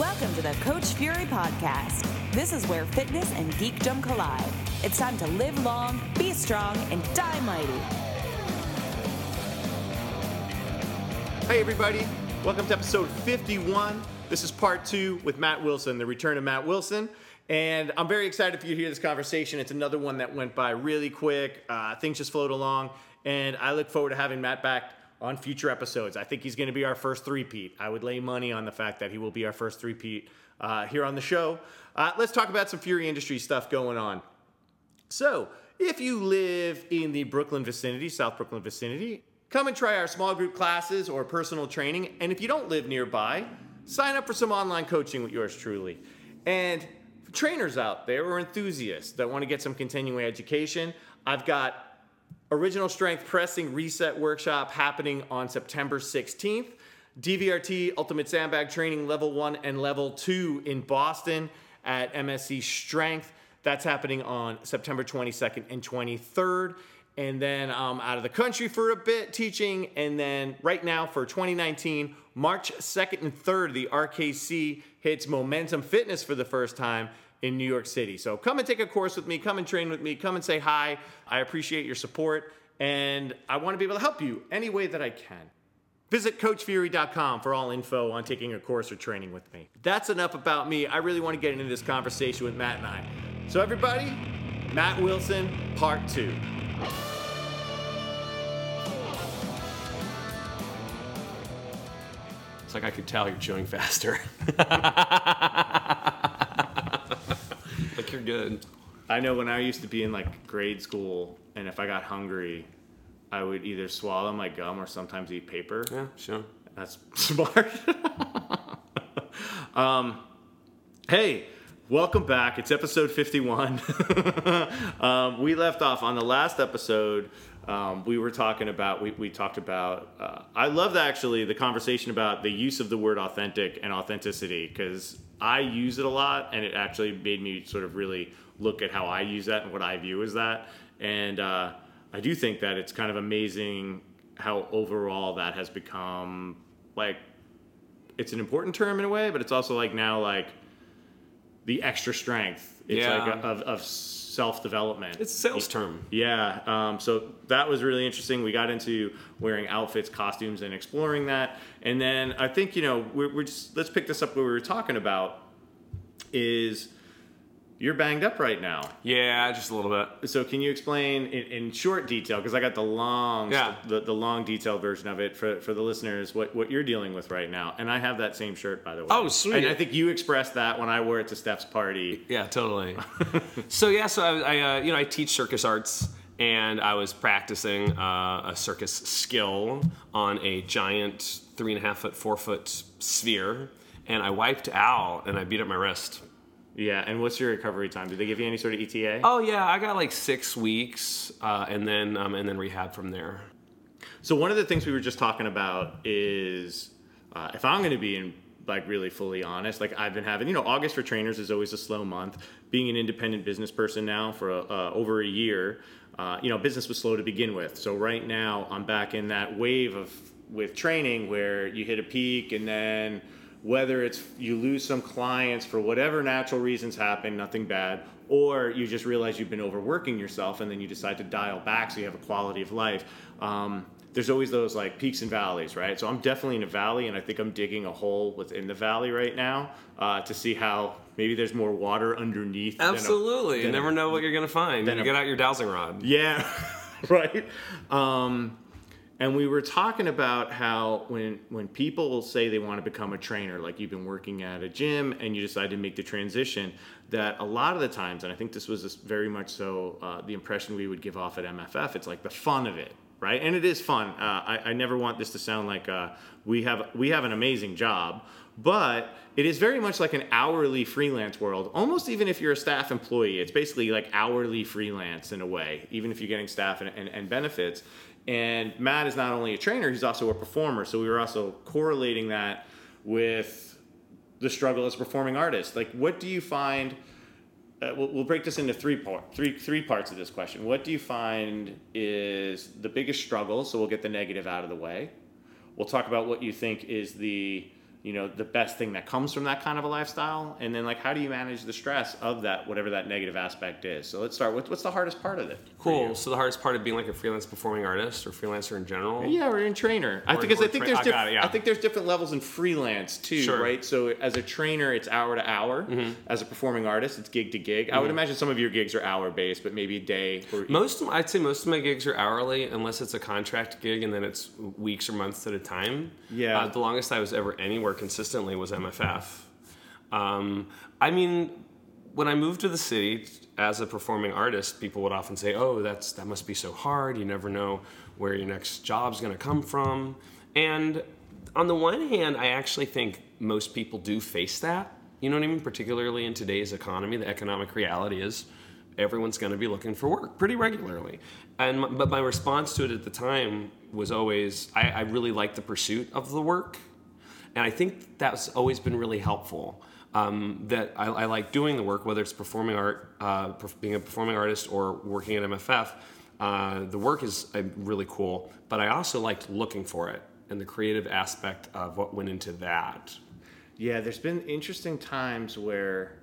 Welcome to the Coach Fury Podcast. This is where fitness and geekdom collide. It's time to live long, be strong, and die mighty. Hey, everybody. Welcome to episode 51. This is part two with Matt Wilson, the return of Matt Wilson. And I'm very excited for you to hear this conversation. It's another one that went by really quick. Uh, things just flowed along. And I look forward to having Matt back on future episodes. I think he's going to be our first three-peat. I would lay money on the fact that he will be our first three-peat uh, here on the show. Uh, let's talk about some Fury Industry stuff going on. So, if you live in the Brooklyn vicinity, South Brooklyn vicinity, come and try our small group classes or personal training. And if you don't live nearby, sign up for some online coaching with yours truly. And trainers out there or enthusiasts that want to get some continuing education, I've got Original Strength Pressing Reset Workshop happening on September 16th. DVRT Ultimate Sandbag Training Level 1 and Level 2 in Boston at MSC Strength. That's happening on September 22nd and 23rd. And then I'm out of the country for a bit teaching. And then right now for 2019, March 2nd and 3rd, the RKC hits Momentum Fitness for the first time in New York City. So come and take a course with me, come and train with me, come and say hi. I appreciate your support, and I want to be able to help you any way that I can. Visit CoachFury.com for all info on taking a course or training with me. That's enough about me. I really want to get into this conversation with Matt and I. So, everybody, Matt Wilson, part two. It's like I could tell you're chewing faster. like you're good. I know when I used to be in like grade school, and if I got hungry, I would either swallow my gum or sometimes eat paper. Yeah, sure. That's smart. um, hey, welcome back. It's episode 51. um, we left off on the last episode. Um, we were talking about, we, we talked about, uh, I loved actually the conversation about the use of the word authentic and authenticity because I use it a lot and it actually made me sort of really look at how I use that and what I view as that. And uh, I do think that it's kind of amazing how overall that has become like it's an important term in a way, but it's also like now like the extra strength. It's Yeah. like a, of, of self development. It's a sales term. Yeah. Um, so that was really interesting. We got into wearing outfits, costumes, and exploring that. And then I think you know we're, we're just let's pick this up. What we were talking about is you're banged up right now. Yeah, just a little bit. So can you explain in, in short detail because I got the long Yeah. the, the long detailed version of it for, for the listeners what, what you're dealing with right now and I have that same shirt by the way Oh, sweet. and I think you expressed that when I wore it to Steph's party Yeah, totally. so yeah, so I, I uh, you know I teach circus arts, and I was practicing uh, a circus skill on a giant three and a half foot, four foot sphere, and I wiped out and I beat up my wrist. Yeah and what's your recovery time did they give you any sort of ETA Oh yeah, I got like six weeks, uh, and then um, and then rehab from there. So one of the things we were just talking about is uh, if I'm going to be in like really fully honest, like I've been having, you know, August for trainers is always a slow month. Being an independent business person now for uh, over a year, uh, you know, business was slow to begin with. So right now I'm back in that wave of with training where you hit a peak and then whether it's you lose some clients for whatever natural reasons happen, nothing bad, or you just realize you've been overworking yourself and then you decide to dial back so you have a quality of life. Um, there's always those like peaks and valleys, right? So I'm definitely in a valley, and I think I'm digging a hole within the valley right now uh, to see how maybe there's more water underneath. than a- Absolutely, you than a- never know what you're gonna find. then You a- get out your dowsing rod. yeah, right. Um, and we were talking about how when when people say they want to become a trainer, like you've been working at a gym and you decide to make the transition, that a lot of the times, and I think this was very much so uh, the impression we would give off at MFF, it's like the fun of it, right? And it is fun. Uh, I, I never want this to sound like uh, we have we have an amazing job, but it is very much like an hourly freelance world. Almost even if you're a staff employee, it's basically like hourly freelance in a way, even if you're getting staff and, and, and benefits. And Matt is not only a trainer, he's also a performer. So we were also correlating that with the struggle as a performing artist. Like, what do you find? Uh, we'll, we'll break this into three part, three three parts of this question. What do you find is the biggest struggle? So we'll get the negative out of the way. We'll talk about what you think is the you know the best thing that comes from that kind of a lifestyle and then like how do you manage the stress of that whatever that negative aspect is so let's start with what's the hardest part of it Cool. So the hardest part of being like a freelance performing artist or freelancer in general. yeah, or in trainer. I Or- think 'cause or I think tra- there's I diff- it, yeah. I think there's different levels in freelance too, Sure. right? So as a trainer, it's hour to hour. Mm-hmm. As a performing artist, it's gig to gig. I would imagine some of your gigs are hour based, but maybe a day. Or Most, of, I'd say most of my gigs are hourly, unless it's a contract gig, and then it's weeks or months at a time. Yeah. Uh, the longest I was ever anywhere consistently was MFF. Um, I mean, when I moved to the city as a performing artist, people would often say, "Oh, that's that must be so hard. You never know where your next job's going to come from." And on the one hand, I actually think most people do face that. You know what I mean? Particularly in today's economy, the economic reality is everyone's going to be looking for work pretty regularly. And but my response to it at the time was always, I, I really like the pursuit of the work, and I think that's always been really helpful. Um, that I, I like doing the work, whether it's performing art, uh, being a performing artist, or working at MFF. Uh, the work is uh, really cool, but I also liked looking for it and the creative aspect of what went into that. Yeah, there's been interesting times where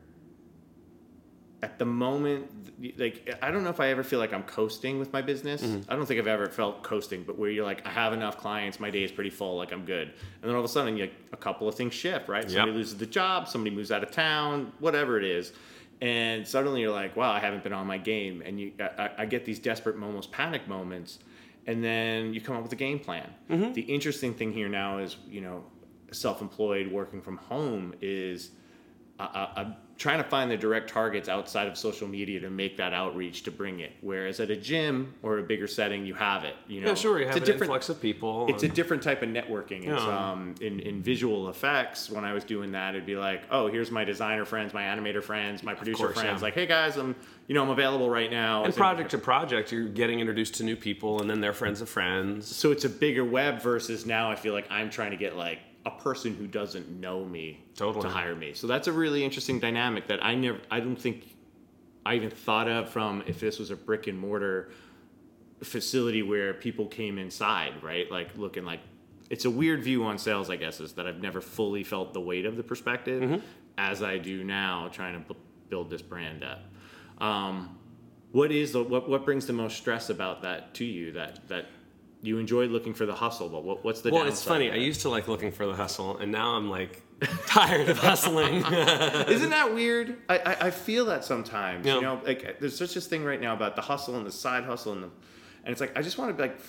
at the moment like I don't know if I ever feel like I'm coasting with my business. Mm-hmm. I don't think I've ever felt coasting, but where you're like I have enough clients, my day is pretty full, like I'm good. And then all of a sudden you, a couple of things shift, right? Somebody Yep. loses the job, somebody moves out of town, whatever it is. And suddenly you're like, wow, I haven't been on my game. And you, I, I get these desperate moments, panic moments, and then you come up with a game plan. Mm-hmm. The interesting thing here now is, you know, self-employed working from home is I, I, trying to find the direct targets outside of social media to make that outreach to bring it. Whereas at a gym or a bigger setting, you have it. You know, Yeah, sure, you It's have a different- influx of people. it's a different type of networking. It's Yeah. um, in, in visual effects. When I was doing that, it'd be like, oh, here's my designer friends, my animator friends, my producer course, friends. yeah. Like, hey guys, I'm you know I'm available right now. and As in- project to project, you're getting introduced to new people, and then they're friends of friends. so it's a bigger web versus now I feel like I'm trying to get like a person who doesn't know me Totally. to hire me. So that's a really interesting dynamic that I never I don't think I even thought of from if this was a brick and mortar facility where people came inside, right? Like looking like it's a weird view on sales, I guess, is that I've never fully felt the weight of the perspective Mm-hmm. as I do now trying to b- build this brand up. Um, what is the what, what brings the most stress about that to you that that you enjoy looking for the hustle but what, what's the Well, it's funny. of I used to like looking for the hustle, and now I'm like tired of hustling. Isn't that weird? I, I, I feel that sometimes. Yeah. You know, like there's such this thing right now about the hustle and the side hustle and the, and it's like I just want to like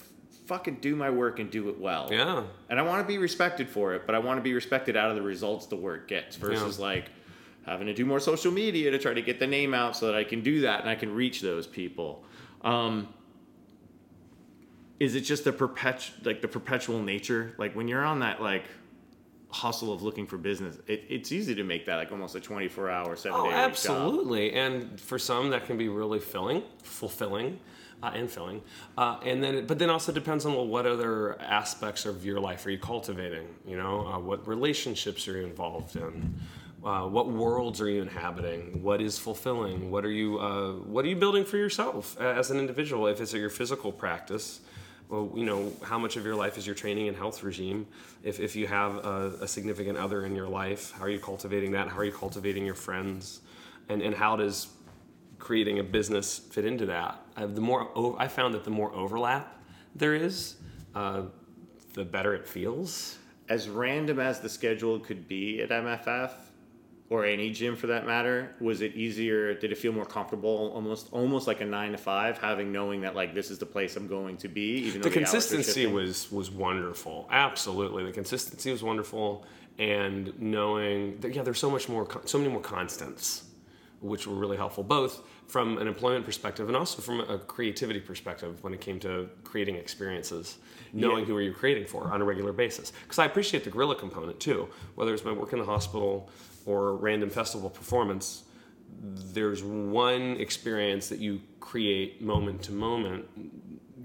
fucking do my work and do it well. yeah. And I want to be respected for it, but I want to be respected out of the results the work gets versus Yeah. like having to do more social media to try to get the name out so that I can do that and I can reach those people. Um, is it just the perpetu like the perpetual nature? Like when you're on that like hustle of looking for business, it, it's easy to make that like almost a 24 hour, seven Oh, day a week job. absolutely. And for some, that can be really filling, fulfilling, uh, and filling. Uh, and then, but then also depends on well, what other aspects of your life are you cultivating? You know, uh, what relationships are you involved in? Uh, what worlds are you inhabiting? What is fulfilling? What are you uh, What are you building for yourself as an individual? If it's your physical practice, well, you know, how much of your life is your training and health regime? If, if you have a, a significant other in your life, how are you cultivating that? How are you cultivating your friends? And, and how does creating a business fit into that? Uh, the more I found that the more overlap there is, uh, the better it feels. As random as the schedule could be at MFF or any gym for that matter, was it easier? Did it feel more comfortable, almost almost like a nine to five, having knowing that like this is the place I'm going to be? Even though the the, consistency was was wonderful absolutely the consistency was wonderful and knowing that yeah there's so much more so many more constants which were really helpful both from an employment perspective and also from a creativity perspective when it came to creating experiences knowing Yeah. who are you creating for on a regular basis because i appreciate the guerrilla component too whether it's my work in the hospital or random festival performance there's one experience that you create moment to moment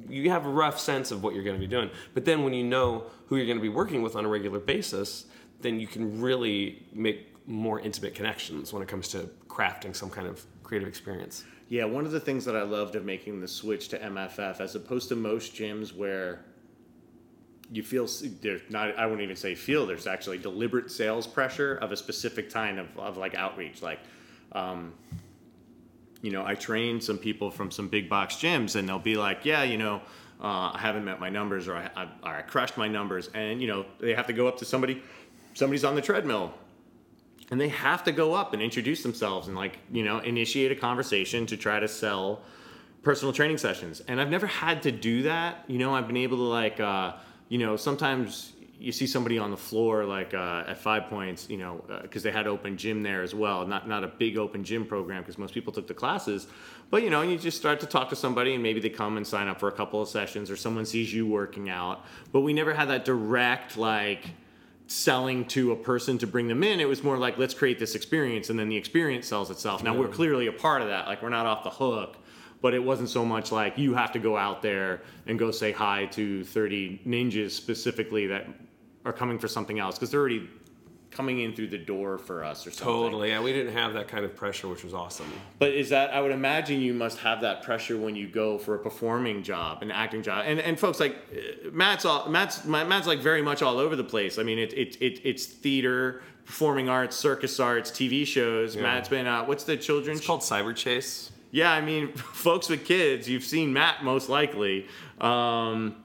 you have a rough sense of what you're going to be doing. But then when you know who you're going to be working with on a regular basis, then you can really make more intimate connections when it comes to crafting some kind of creative experience. Yeah, one of the things that I loved of making the switch to MFF, as opposed to most gyms where you feel there's not I wouldn't even say feel there's actually deliberate sales pressure of a specific kind of, of like outreach. Like um, you know I train some people from some big box gyms and they'll be like yeah you know uh, I haven't met my numbers or I, I, or I crushed my numbers. And you know they have to go up to somebody somebody's on the treadmill. And they have to go up and introduce themselves and like you know initiate a conversation to try to sell personal training sessions. And i've never had to do that. You know i've been able to like uh, you know sometimes you see somebody on the floor like uh, at five points you know because they had open gym there as well not not a big open gym program because most people took the classes but you know you just start to talk to somebody and maybe they come and sign up for a couple of sessions or someone sees you working out but we never had that direct like selling to a person to bring them in. It was more like let's create this experience, and then the experience sells itself. Now we're clearly a part of that. Like we're not off the hook, but it wasn't so much like you have to go out there and go say hi to 30 ninjas specifically that are coming for something else because they're already coming in through the door for us or something. Totally. Yeah, we didn't have that kind of pressure, which was awesome. But is that I would imagine you must have that pressure when you go for a performing job, an acting job, and and folks like Matt's all Matt's Matt's like very much all over the place. I mean, it, it, it it's theater, performing arts, circus arts, TV shows. Matt's been uh, what's the children's It's called Cyberchase. Yeah, I mean, folks with kids, you've seen Matt most likely. Um,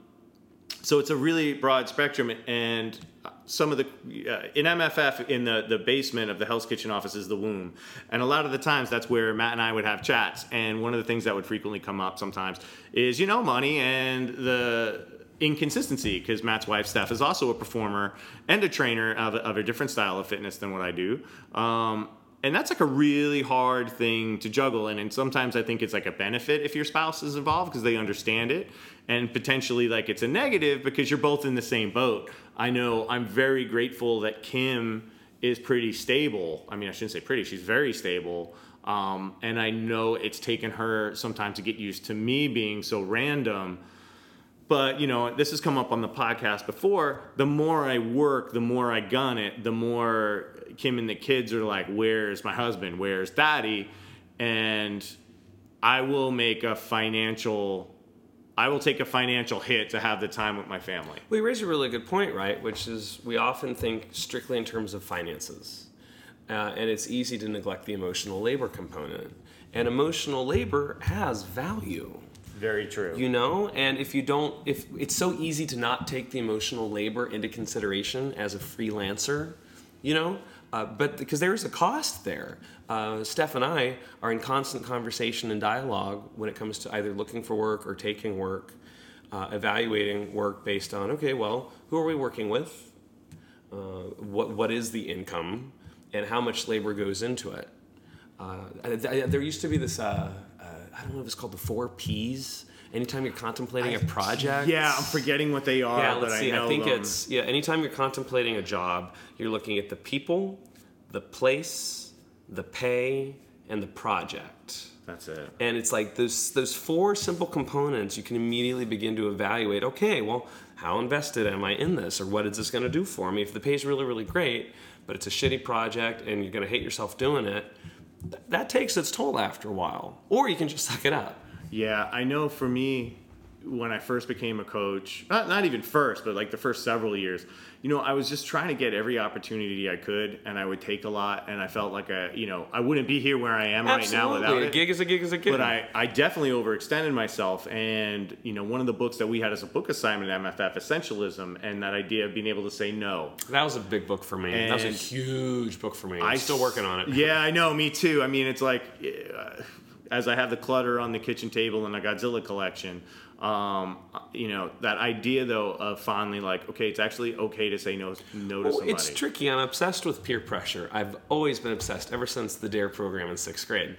so it's a really broad spectrum, and some of the uh, in MFF in the the basement of the Hell's Kitchen office is the womb, and a lot of the times that's where Matt and I would have chats. And one of the things that would frequently come up sometimes is you know money and the inconsistency because Matt's wife Steph is also a performer and a trainer of, a- of a different style of fitness than what I do. Um, and that's like a really hard thing to juggle and, and sometimes i think it's like a benefit if your spouse is involved because they understand it and potentially like it's a negative because you're both in the same boat. I know i'm very grateful that kim is pretty stable. I mean i shouldn't say pretty she's very stable um, and i know it's taken her some time to get used to me being so random. But you know this has come up on the podcast before. The more i work the more i gun it the more kim and the kids are like where's my husband where's daddy and i will make a financial i will take a financial hit to have the time with my family We raise a really good point, right? Which is we often think strictly in terms of finances. Uh, and it's easy to neglect the emotional labor component. And emotional labor has value. very true you know and if you don't if it's so easy to not take the emotional labor into consideration as a freelancer you know uh, but because there is a cost there. Uh, steph and i are in constant conversation and dialogue when it comes to either looking for work or taking work uh, evaluating work based on okay well who are we working with? Uh, what, what is the income? And how much labor goes into it? Uh, th- th- there used to be this i don't know if it's called the four p's anytime you're contemplating a project yeah i'm forgetting what they are yeah let's i see know i think them. it's yeah anytime you're contemplating a job you're looking at the people the place the pay and the project. That's it. And it's like those those four simple components you can immediately begin to evaluate okay well how invested am i in this or what is this going to do for me? If the pay is really really great but it's a shitty project and you're going to hate yourself doing it th- that takes its toll after a while. Or you can just suck it up Yeah, I know for me, when I first became a coach, not, not even first, but like the first several years, you know, I was just trying to get every opportunity I could, and I would take a lot, and I felt like I, you know, I wouldn't be here where I am right now Absolutely. without a gig is a gig is a gig But I, I definitely overextended myself. And, you know, one of the books that we had as a book assignment at MFF, Essentialism, and that idea of being able to say no. that was a big book for me that was a huge book for me i'm still working on it Yeah, I know, me too. I mean, it's like, uh, as I have the clutter on the kitchen table in a Godzilla collection, um, you know, that idea though of finally like, okay, it's actually okay to say no, no to somebody. it's tricky. I'm obsessed with peer pressure. I've always been obsessed ever since the DARE program in sixth grade,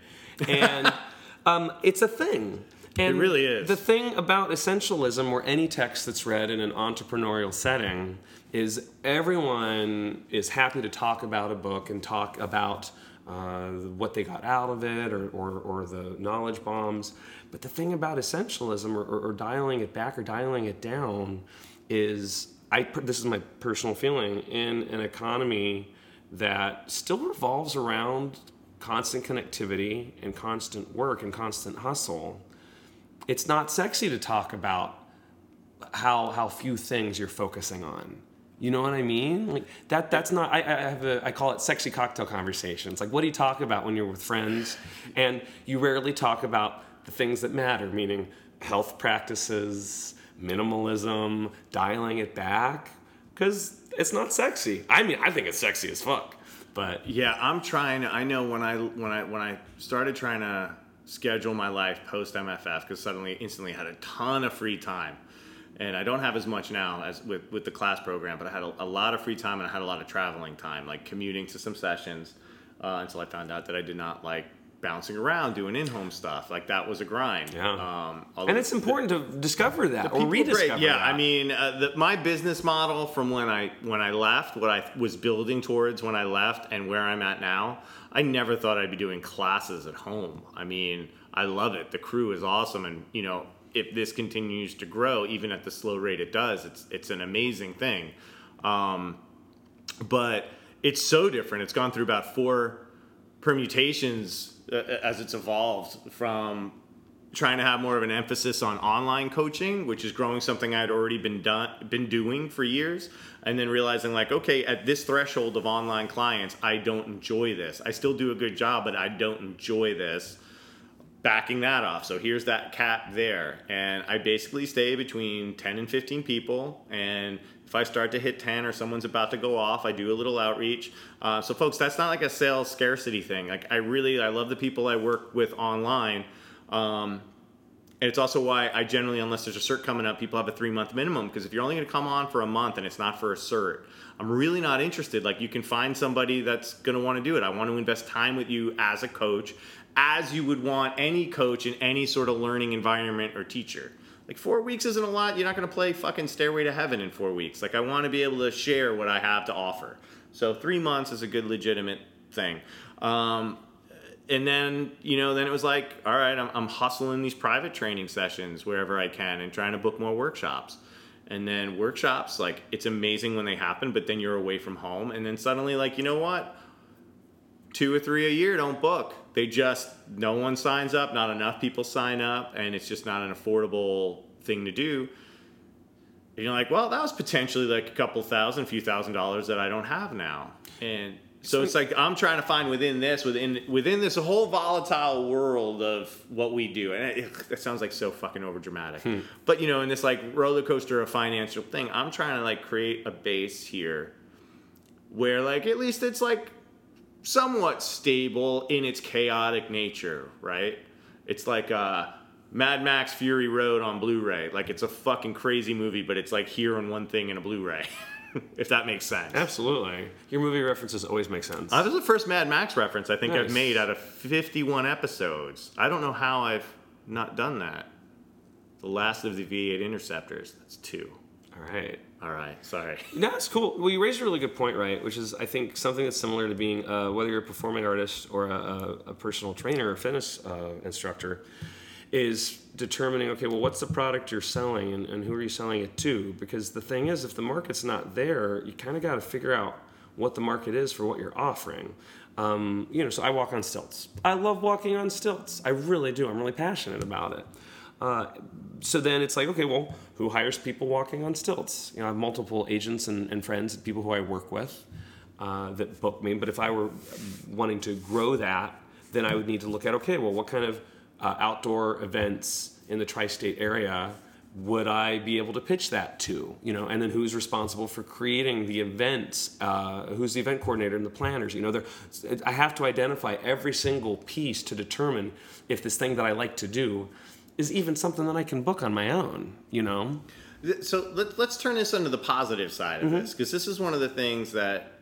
and um, it's a thing. And It really is. The thing about essentialism, or any text that's read in an entrepreneurial setting, is everyone is happy to talk about a book and talk about uh, what they got out of it or, or, or the knowledge bombs. But the thing about essentialism or, or, or dialing it back or dialing it down is I, this is my personal feeling in an economy that still revolves around constant connectivity and constant work and constant hustle. It's not sexy to talk about how how few things you're focusing on. You know what I mean? Like that. That's not. I, I have a. I call it sexy cocktail conversations. Like, what do you talk about when you're with friends? And you rarely talk about the things that matter, meaning health practices, minimalism, dialing it back, because it's not sexy. I mean, I think it's sexy as fuck. But Yeah, I'm trying. To, I know when I when I when I started trying to schedule my life post MFF because suddenly instantly had a ton of free time, and I don't have as much now as with with the class program, but I had a, a lot of free time and I had a lot of traveling time, like commuting to some sessions, uh, until I found out that I did not like bouncing around doing in-home stuff. Like that was a grind. Yeah. Um, and it's the- important to discover that or rediscover great. Yeah, that. I mean, uh, the, my business model from when I when I left, what I was building towards when I left, and where I'm at now, I never thought I'd be doing classes at home. I mean, I love it. The crew is awesome, and you know, if this continues to grow, even at the slow rate it does, it's it's an amazing thing. Um, but it's so different. It's gone through about four permutations uh, as it's evolved from trying to have more of an emphasis on online coaching, which is growing something I'd already been done been doing for years, and then realizing like, okay, at this threshold of online clients, I don't enjoy this. I still do a good job, but I don't enjoy this. Backing that off. So here's that cap there. And I basically stay between 10 and 15 people. And if I start to hit 10 or someone's about to go off, I do a little outreach. Uh, so folks, that's not like a sales scarcity thing. Like I really, I love the people I work with online. Um, and it's also why I generally, unless there's a cert coming up, people have a three month minimum. Because if you're only going to come on for a month and it's not for a cert, I'm really not interested. Like you can find somebody that's going to want to do it. I want to invest time with you as a coach, as you would want any coach in any sort of learning environment or teacher. Like four weeks isn't a lot. You're not going to play fucking Stairway to Heaven in four weeks. Like I want to be able to share what I have to offer. So three months is a good legitimate thing. Um, and then you know then it was like all right I'm, I'm hustling these private training sessions wherever i can and trying to book more workshops and then workshops like it's amazing when they happen but then you're away from home and then suddenly like you know what two or three a year don't book they just no one signs up not enough people sign up and it's just not an affordable thing to do. And you're like well that was potentially like a couple thousand few thousand dollars that i don't have now. And so it's like I'm trying to find within this, within within this whole volatile world of what we do, and it, it sounds like so fucking over dramatic. Hmm. But you know, in this like roller coaster of financial thing, I'm trying to like create a base here where like at least it's like somewhat stable in its chaotic nature, right? It's like uh, Mad Max Fury Road on Blu-ray. Like it's a fucking crazy movie, but it's like here on one thing in a Blu-ray, if that makes sense. Absolutely. Your movie references always make sense. Uh, this is the first Mad Max reference I think I've made out of 51 episodes. I don't know how I've not done that. The last of the V8 Interceptors. That's two. All right. All right, sorry. No, that's cool. Well, you raised a really good point, right? Which is, I think, something that's similar to being, uh, whether you're a performing artist or a, a, a personal trainer or fitness uh, instructor, is determining, okay, well, what's the product you're selling and, and who are you selling it to? Because the thing is, if the market's not there, you kind of got to figure out what the market is for what you're offering. Um, you know, so I walk on stilts. I love walking on stilts. I really do. I'm really passionate about it. Uh, so then it's like, okay, well, who hires people walking on stilts? You know, I have multiple agents and, and friends, people who I work with uh, that book me. But if I were wanting to grow that, then I would need to look at, okay, well, what kind of uh, outdoor events in the tri-state area would I be able to pitch that to? You know, and then who's responsible for creating the events? Uh, who's the event coordinator and the planners? You know, I have to identify every single piece to determine if this thing that I like to do is even something that I can book on my own. You know, So let, let's turn this into the positive side of mm-hmm. this, because this is one of the things that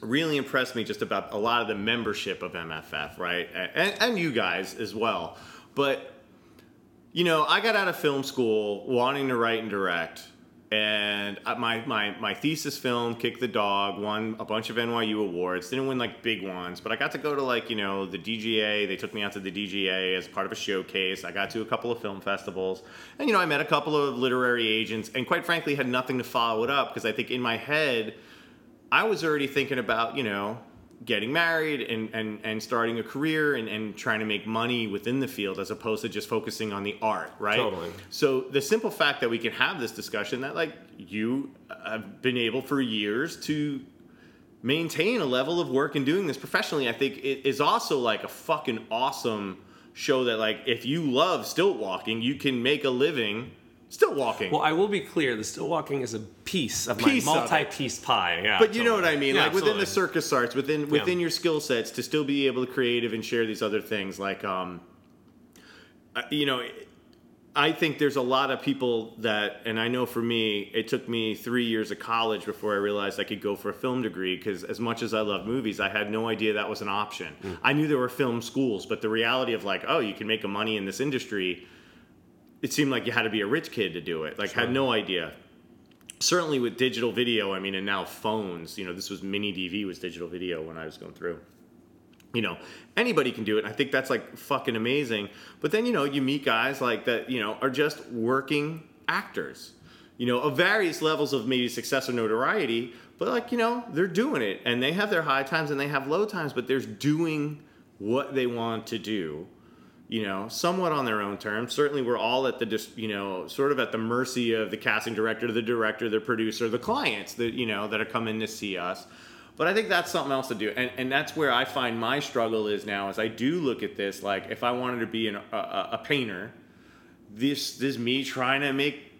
really impressed me just about a lot of the membership of MFF, right? And, and you guys as well. But, you know, I got out of film school wanting to write and direct. And uh, my, my, my thesis film, Kick the Dog, won a bunch of NYU awards. Didn't win like big ones, but I got to go to like, you know, the DGA. They took me out to the DGA as part of a showcase. I got to a couple of film festivals. And, you know, I met a couple of literary agents and quite frankly had nothing to follow it up because I think in my head, I was already thinking about, you know, getting married and, and, and starting a career and, and trying to make money within the field as opposed to just focusing on the art, right? Totally. So the simple fact that we can have this discussion that like you have been able for years to maintain a level of work and doing this professionally, I think it is also like a fucking awesome show that like if you love stilt walking, you can make a living stilt walking. Well, I will be clear. The stilt walking is a piece of Piece my it. multi-piece pie. Yeah, but you know what. I mean, like within the circus arts, within within your skill sets, to still be able to creative and share these other things, like um, uh, you know, I think there's a lot of people that, and I know for me, it took me three years of college before I realized I could go for a film degree. Because as much as I love movies, I had no idea that was an option. Mm. I knew there were film schools, but the reality of like, oh, you can make a money in this industry, it seemed like you had to be a rich kid to do it. Like, had no idea certainly with digital video, I mean, and now phones, you know, this was mini DV was digital video when I was going through. You know, anybody can do it. And I think that's like fucking amazing. But then, you know, you meet guys like that, you know, are just working actors, you know, of various levels of maybe success or notoriety, but like, you know, they're doing it and they have their high times and they have low times, but they're doing what they want to do you know, somewhat on their own terms. Certainly, we're all at the, dis- you know, sort of at the mercy of the casting director, the director, the producer, the clients that, you know, that are coming to see us. But I think that's something else to do. And, and that's where I find my struggle is now, is I do look at this like if I wanted to be an, a, a painter, this, this is me trying to make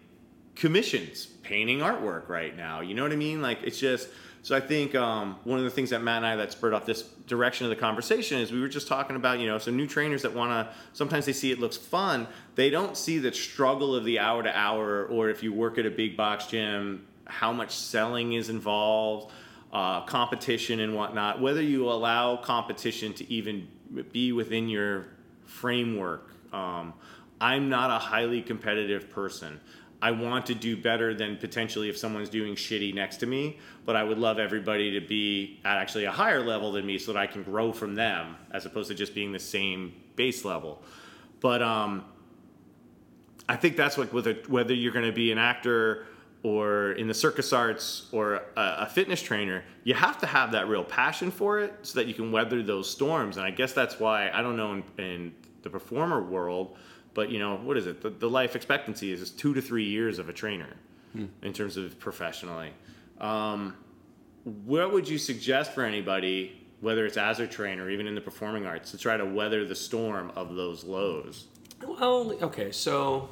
commissions painting artwork right now. You know what I mean? Like it's just so I think um, one of the things that Matt and I that spurred off this direction of the conversation is we were just talking about you know some new trainers that want to sometimes they see it looks fun they don't see the struggle of the hour to hour or if you work at a big box gym how much selling is involved uh, competition and whatnot whether you allow competition to even be within your framework um, I'm not a highly competitive person. I want to do better than potentially if someone's doing shitty next to me, but I would love everybody to be at actually a higher level than me so that I can grow from them as opposed to just being the same base level. But um, I think that's what with a, whether you're going to be an actor or in the circus arts or a, a fitness trainer, you have to have that real passion for it so that you can weather those storms. And I guess that's why I don't know in, in the performer world, but you know what is it? The, the life expectancy is two to three years of a trainer in terms of professionally. Um, what would you suggest for anybody, whether it's as a trainer or even in the performing arts, to try to weather the storm of those lows? Well, okay, so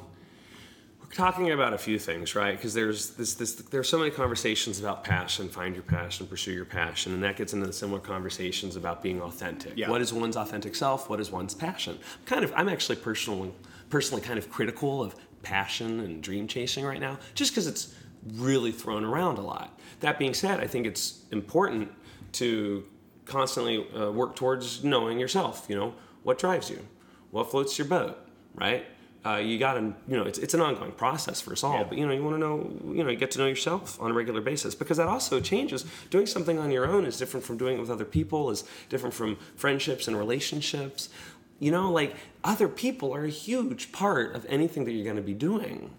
we're talking about a few things, right? Because there's this, this, there's so many conversations about passion, find your passion, pursue your passion, and that gets into the similar conversations about being authentic. Yeah. What is one's authentic self? What is one's passion? Kind of, I'm actually personally, personally kind of critical of passion and dream chasing right now, just because it's really thrown around a lot. That being said, I think it's important to constantly uh, work towards knowing yourself. You know, what drives you, what floats your boat, right? Uh, you got to, you know, it's, it's an ongoing process for us all. Yeah. But you know, you want to know, you know, you get to know yourself on a regular basis because that also changes. Doing something on your own is different from doing it with other people. Is different from friendships and relationships. You know, like other people are a huge part of anything that you're going to be doing.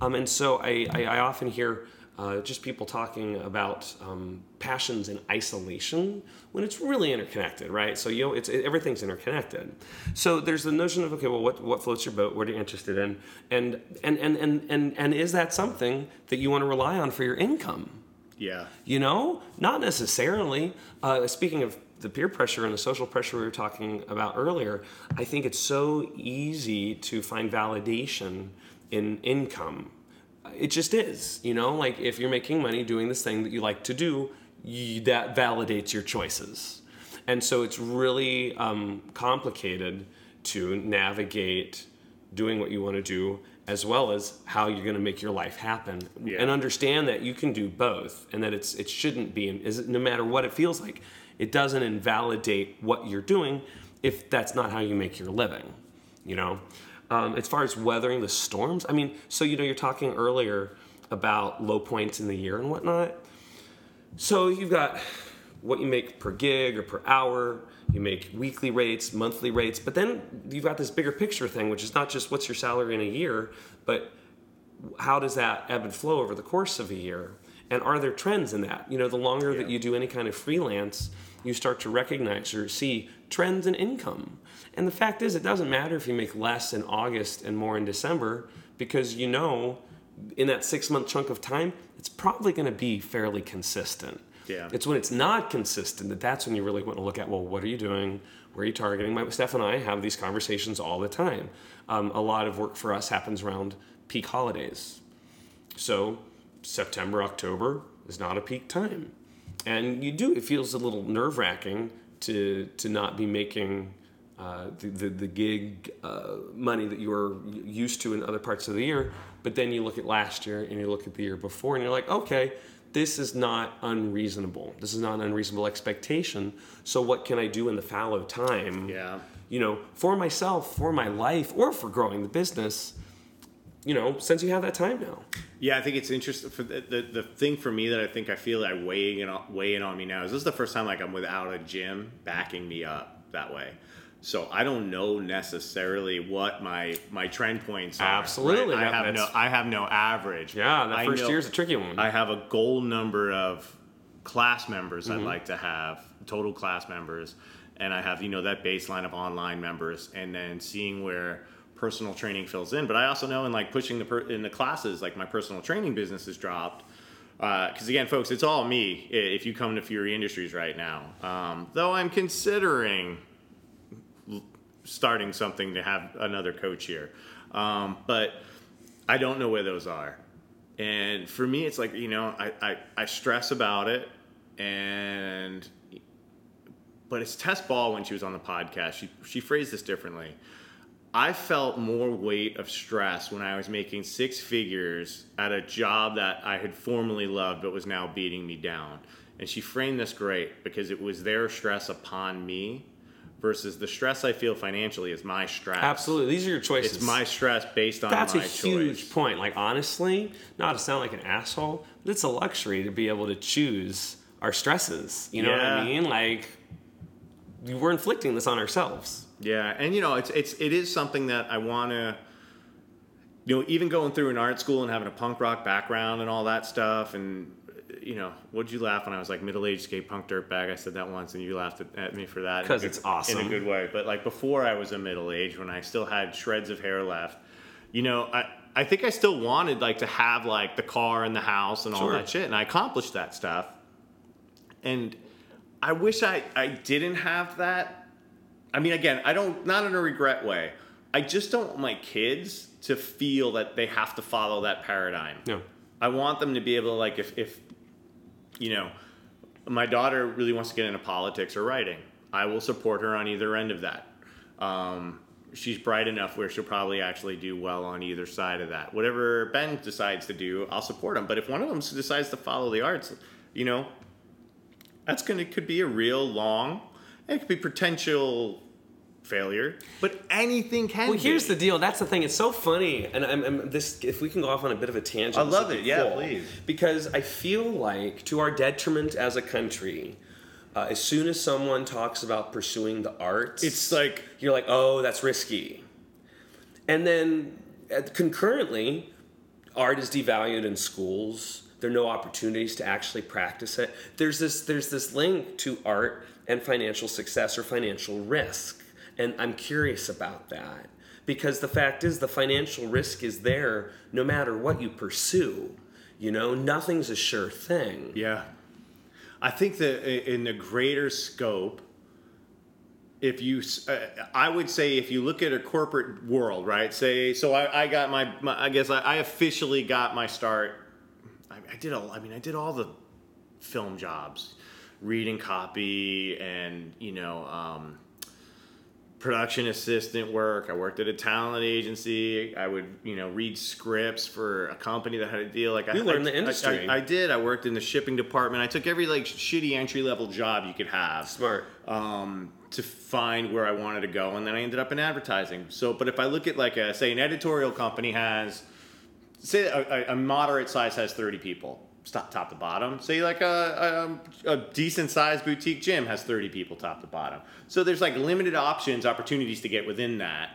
Um, and so I, I, I often hear uh, just people talking about um, passions in isolation when it's really interconnected, right? So you know, it's it, everything's interconnected. So there's the notion of okay, well, what what floats your boat? What are you interested in? And and and and and, and is that something that you want to rely on for your income? Yeah. You know, not necessarily. Uh, speaking of the peer pressure and the social pressure we were talking about earlier, I think it's so easy to find validation in income. It just is. You know, like if you're making money doing this thing that you like to do, you, that validates your choices. And so it's really um, complicated to navigate doing what you want to do as well as how you're going to make your life happen Yeah. and understand that you can do both and that it's it shouldn't be is it, no matter what it feels like it doesn't invalidate what you're doing if that's not how you make your living you know um, as far as weathering the storms i mean so you know you're talking earlier about low points in the year and whatnot so you've got what you make per gig or per hour. You make weekly rates, monthly rates, but then you've got this bigger picture thing, which is not just what's your salary in a year, but how does that ebb and flow over the course of a year? And are there trends in that? You know, the longer that you do any kind of freelance, you start to recognize or see trends in income. And the fact is, it doesn't matter if you make less in August and more in December because you know in that six month chunk of time, it's probably going to be fairly consistent. Yeah. It's when it's not consistent that that's when you really want to look at, well, what are you doing? Where are you targeting? My, Steph and I have these conversations all the time. Um, a lot of work for us happens around peak holidays. So September, October is not a peak time. And you do, it feels a little nerve wracking to, to not be making uh, the, the, the, gig uh, money that you were used to in other parts of the year. But then you look at last year and you look at the year before and you're like, okay, this is not unreasonable. This is not an unreasonable expectation. So what can I do in the fallow time? Yeah. You know, for myself, for my life, or for growing the business. You know, since you have that time now. Yeah, I think it's interesting. For the, the, the thing for me that I think I feel like weighing in, weighing on me now is this is the first time like I'm without a gym backing me up that way. So I don't know necessarily what my my trend points are. Absolutely, right? I have no I have no average. Yeah, that first know- year's a tricky one. I have a goal number of class members Mm-hmm. I'd like to have, total class members, and I have you know that baseline of online members, and then seeing where personal training fills in. But I also know in like pushing the per, in the classes, like my personal training business has dropped. Because again, folks, it's all me. If you come to Fury Industries right now, um, though I'm considering starting something to have another coach here. Um, but I don't know where those are. And for me, it's like, you know, I, I, I stress about it. And, but it's Tess Ball when she was on the podcast. She, she phrased this differently. I felt more weight of stress when I was making six figures at a job that I had formerly loved but was now beating me down. And she framed this great because it was their stress upon me versus the stress I feel financially is my stress. Absolutely. These are your choices. It's my stress based on That's a huge choice. point. Like honestly, not to sound like an asshole, but it's a luxury to be able to choose our stresses. You know what I mean? Like we're inflicting this on ourselves. Yeah, and you know, it's it's it is something that I want to, you know, even going through an art school and having a punk rock background and all that stuff, and you know, what'd you laugh when I was like middle aged skate punk dirtbag? I said that once, and you laughed at, at me for that in a 'Cause good- it's awesome. in a good way. But like before I was a middle age, when I still had shreds of hair left, you know, I. I think I still wanted like to have like the car and the house and all Sure. that shit, and I accomplished that stuff. And I wish I, I didn't have that I mean, again, I don't, not in a regret way. I just don't want my kids to feel that they have to follow that paradigm. No. I want them to be able to, like, if, if, you know, my daughter really wants to get into politics or writing, I will support her on either end of that. Um, she's bright enough where she'll probably actually do well on either side of that. Whatever Ben decides to do, I'll support him. But if one of them decides to follow the arts, you know, that's gonna could be a real long, it could be potential failure, but anything can. Well, here's the deal. That's the thing. It's so funny, and I'm, I'm this. If we can go off on a bit of a tangent, I love be it. Yeah, cool. please. Because I feel like, to our detriment as a country, uh, as soon as someone talks about pursuing the arts, It's like you're like, oh, that's risky. And then uh, concurrently, art is devalued in schools. There are no opportunities to actually practice it. There's this there's this link to art and financial success or financial risk. And I'm curious about that because the fact is the financial risk is there no matter what you pursue. You know, nothing's a sure thing. Yeah. I think that in the greater scope, if you, uh, I would say if you look at a corporate world, right? Say, so I, I got my, my, I guess I, I officially got my start. I, I did all, I mean, I did all the film jobs, reading copy and, you know, um, production assistant work. I worked at a talent agency. I would, you know, read scripts for a company that had a deal. Like I learned I- the industry. I, I did. I worked in the shipping department. I took every like shitty entry level job you could have Smart. um, to find where I wanted to go, and then I ended up in advertising. So, but if I look at like a say an editorial company has say a, a- a moderate size has 30 people top, top to bottom say like a, a, a decent sized boutique gym has 30 people top to bottom so there's like limited options opportunities to get within that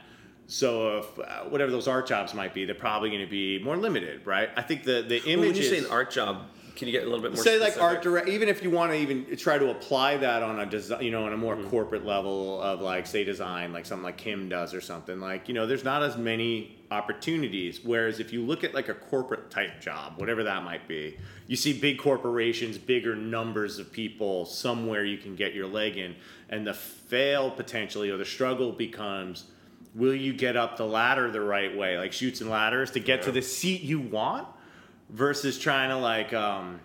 so if uh, whatever those art jobs might be they're probably going to be more limited right i think the the Well, when image you say an art job, Can you get a little bit more? say like art specific? direct even if you want to even try to apply that on a design you know on a more Mm-hmm. corporate level of like say design like something like kim does or something like you know there's not as many opportunities. Whereas if you look at like a corporate type job whatever that might be you see big corporations bigger numbers of people somewhere you can get your leg in and the fail potentially or the struggle becomes will you get up the ladder the right way like chutes and ladders to get to the seat you want versus trying to like um,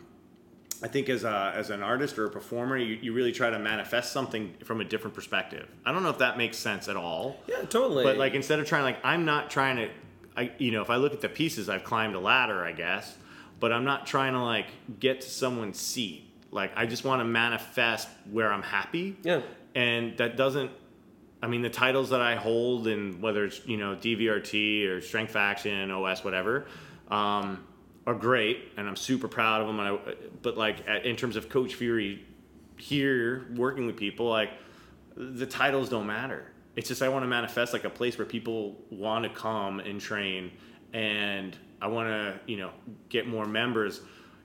I think as a as an artist or a performer, you, you really try to manifest something from a different perspective. I don't know if that makes sense at all. Yeah, totally. But like instead of trying like I'm not trying to I you know, if I look at the pieces, I've climbed a ladder, I guess, but I'm not trying to like get to someone's seat. Like I just want to manifest where I'm happy. Yeah. And that doesn't I mean the titles that I hold and whether it's, you know, DVRT or Strength Faction, OS whatever, um, are great and I'm super proud of them and I, but like at, in terms of Coach Fury here working with people like the titles don't matter. It's just I want to manifest like a place where people want to come and train, and I want to you know get more members.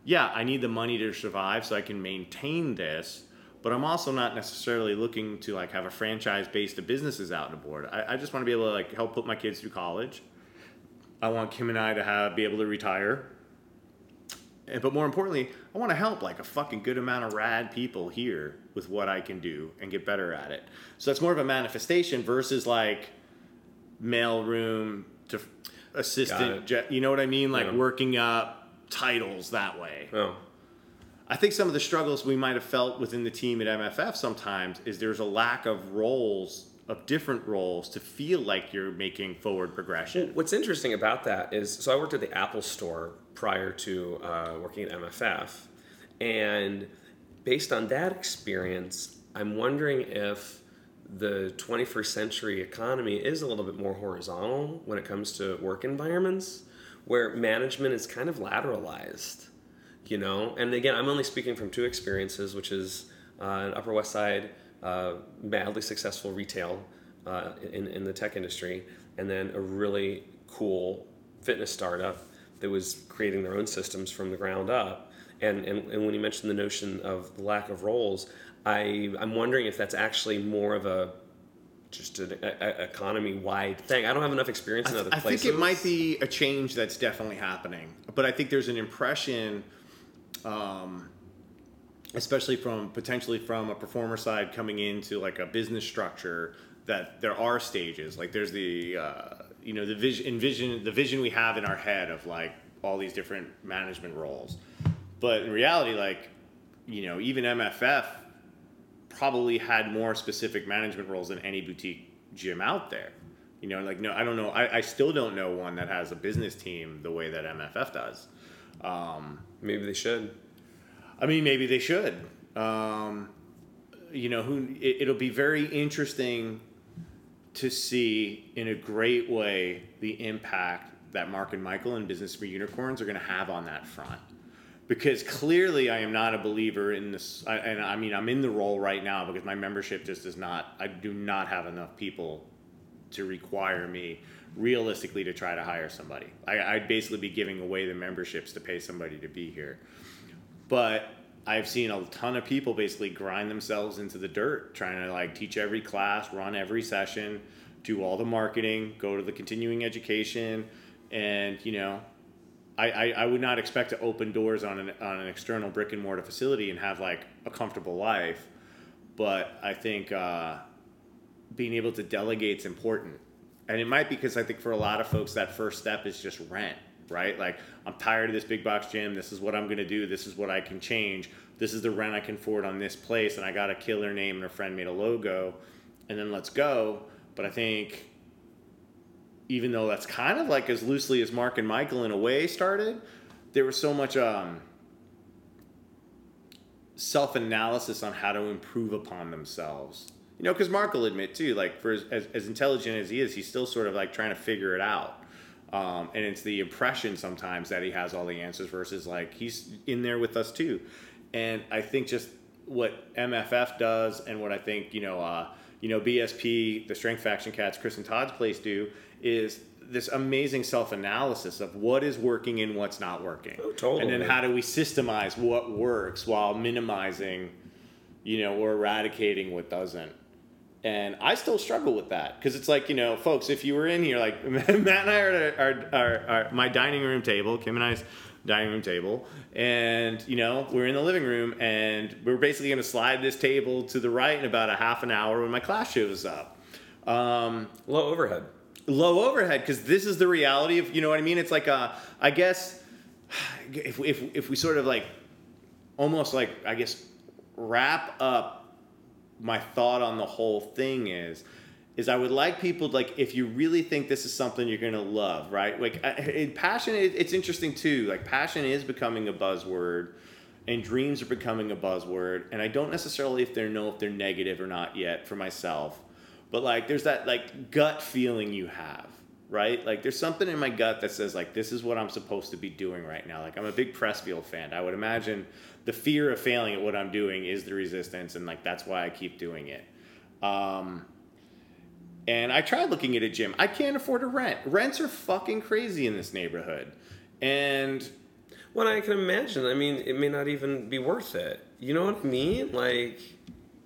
Yeah, I need the money to survive so I can maintain this, but I'm also not necessarily looking to like have a franchise based of businesses out and board. I, I just want to be able to like help put my kids through college. I want Kim and I to have be able to retire. And- But more importantly, I want to help like a fucking good amount of rad people here with what I can do and get better at it. So that's more of a manifestation versus like mail room to assistant. Je- you know what I mean? Like Yeah. working up titles that way. oh, I think some of the struggles we might have felt within the team at MFF sometimes is there's a lack of roles of different roles to feel like you're making forward progression. What's interesting about that is, so I worked at the Apple Store prior to uh, working at MFF, and based on that experience, I'm wondering if the 21st century economy is a little bit more horizontal when it comes to work environments, where management is kind of lateralized, you know. And again, I'm only speaking from two experiences, which is uh, an Upper West Side uh, madly successful retail uh, in, in the tech industry, and then a really cool fitness startup that was creating their own systems from the ground up. And, and, and when you mentioned the notion of the lack of roles, I, I'm wondering if that's actually more of a just an economy wide thing. I don't have enough experience in other I places. I think it might be a change that's definitely happening, but I think there's an impression, um, especially from potentially from a performer side coming into like a business structure that there are stages. Like there's the uh, you know the vision, envision the vision we have in our head of like all these different management roles, but in reality, like you know even MFF probably had more specific management roles than any boutique gym out there. You know, like no, I don't know. I, I still don't know one that has a business team the way that MFF does. Um, Maybe they should. I mean, maybe they should. Um, you know, who it, it'll be very interesting to see in a great way the impact that Mark and Michael and Business for Unicorns are going to have on that front. Because clearly, I am not a believer in this, I, and I mean, I'm in the role right now because my membership just does not. I do not have enough people to require me realistically to try to hire somebody. I, I'd basically be giving away the memberships to pay somebody to be here. But I've seen a ton of people basically grind themselves into the dirt trying to like teach every class, run every session, do all the marketing, go to the continuing education, and you know, I, I, I would not expect to open doors on an on an external brick and mortar facility and have like a comfortable life, but I think uh, being able to delegate is important. And it might be because I think for a lot of folks that first step is just rent, right? Like I'm tired of this big box gym. This is what I'm gonna do. This is what I can change. This is the rent I can afford on this place, and I got a killer name and a friend made a logo, and then let's go. But I think even though that's kind of like as loosely as Mark and Michael in a way started, there was so much um, self analysis on how to improve upon themselves. You know, because Mark will admit too, like for as, as, as intelligent as he is, he's still sort of like trying to figure it out. Um, and it's the impression sometimes that he has all the answers versus like he's in there with us too. And I think just what MFF does and what I think, you know, uh, you know, BSP, the Strength Faction Cats, Chris and Todd's place do is this amazing self-analysis of what is working and what's not working. Oh, totally. And then how do we systemize what works while minimizing, you know, or eradicating what doesn't. And I still struggle with that because it's like you know, folks, if you were in here, like Matt and I are at our, our, our, my dining room table, Kim and I's dining room table, and you know, we're in the living room, and we're basically going to slide this table to the right in about a half an hour when my class shows up. Um, Low overhead. low overhead because this is the reality of you know what I mean. It's like a, I guess if if if we sort of like almost like I guess wrap up my thought on the whole thing is is I would like people like if you really think this is something you're gonna love, right? Like I- passion, it, it's interesting too. Like passion is becoming a buzzword, and dreams are becoming a buzzword. And I don't necessarily if they're know if they're negative or not yet for myself, but like there's that like gut feeling you have, right? Like there's something in my gut that says like this is what I'm supposed to be doing right now. Like I'm a big Pressfield fan. I would imagine the fear of failing at what I'm doing is the resistance, and like that's why I keep doing it. Um, and I tried looking at a gym. I can't afford to rent. Rents are fucking crazy in this neighborhood, and Well, I can imagine. I mean, it may not even be worth it. You know what I mean? Like,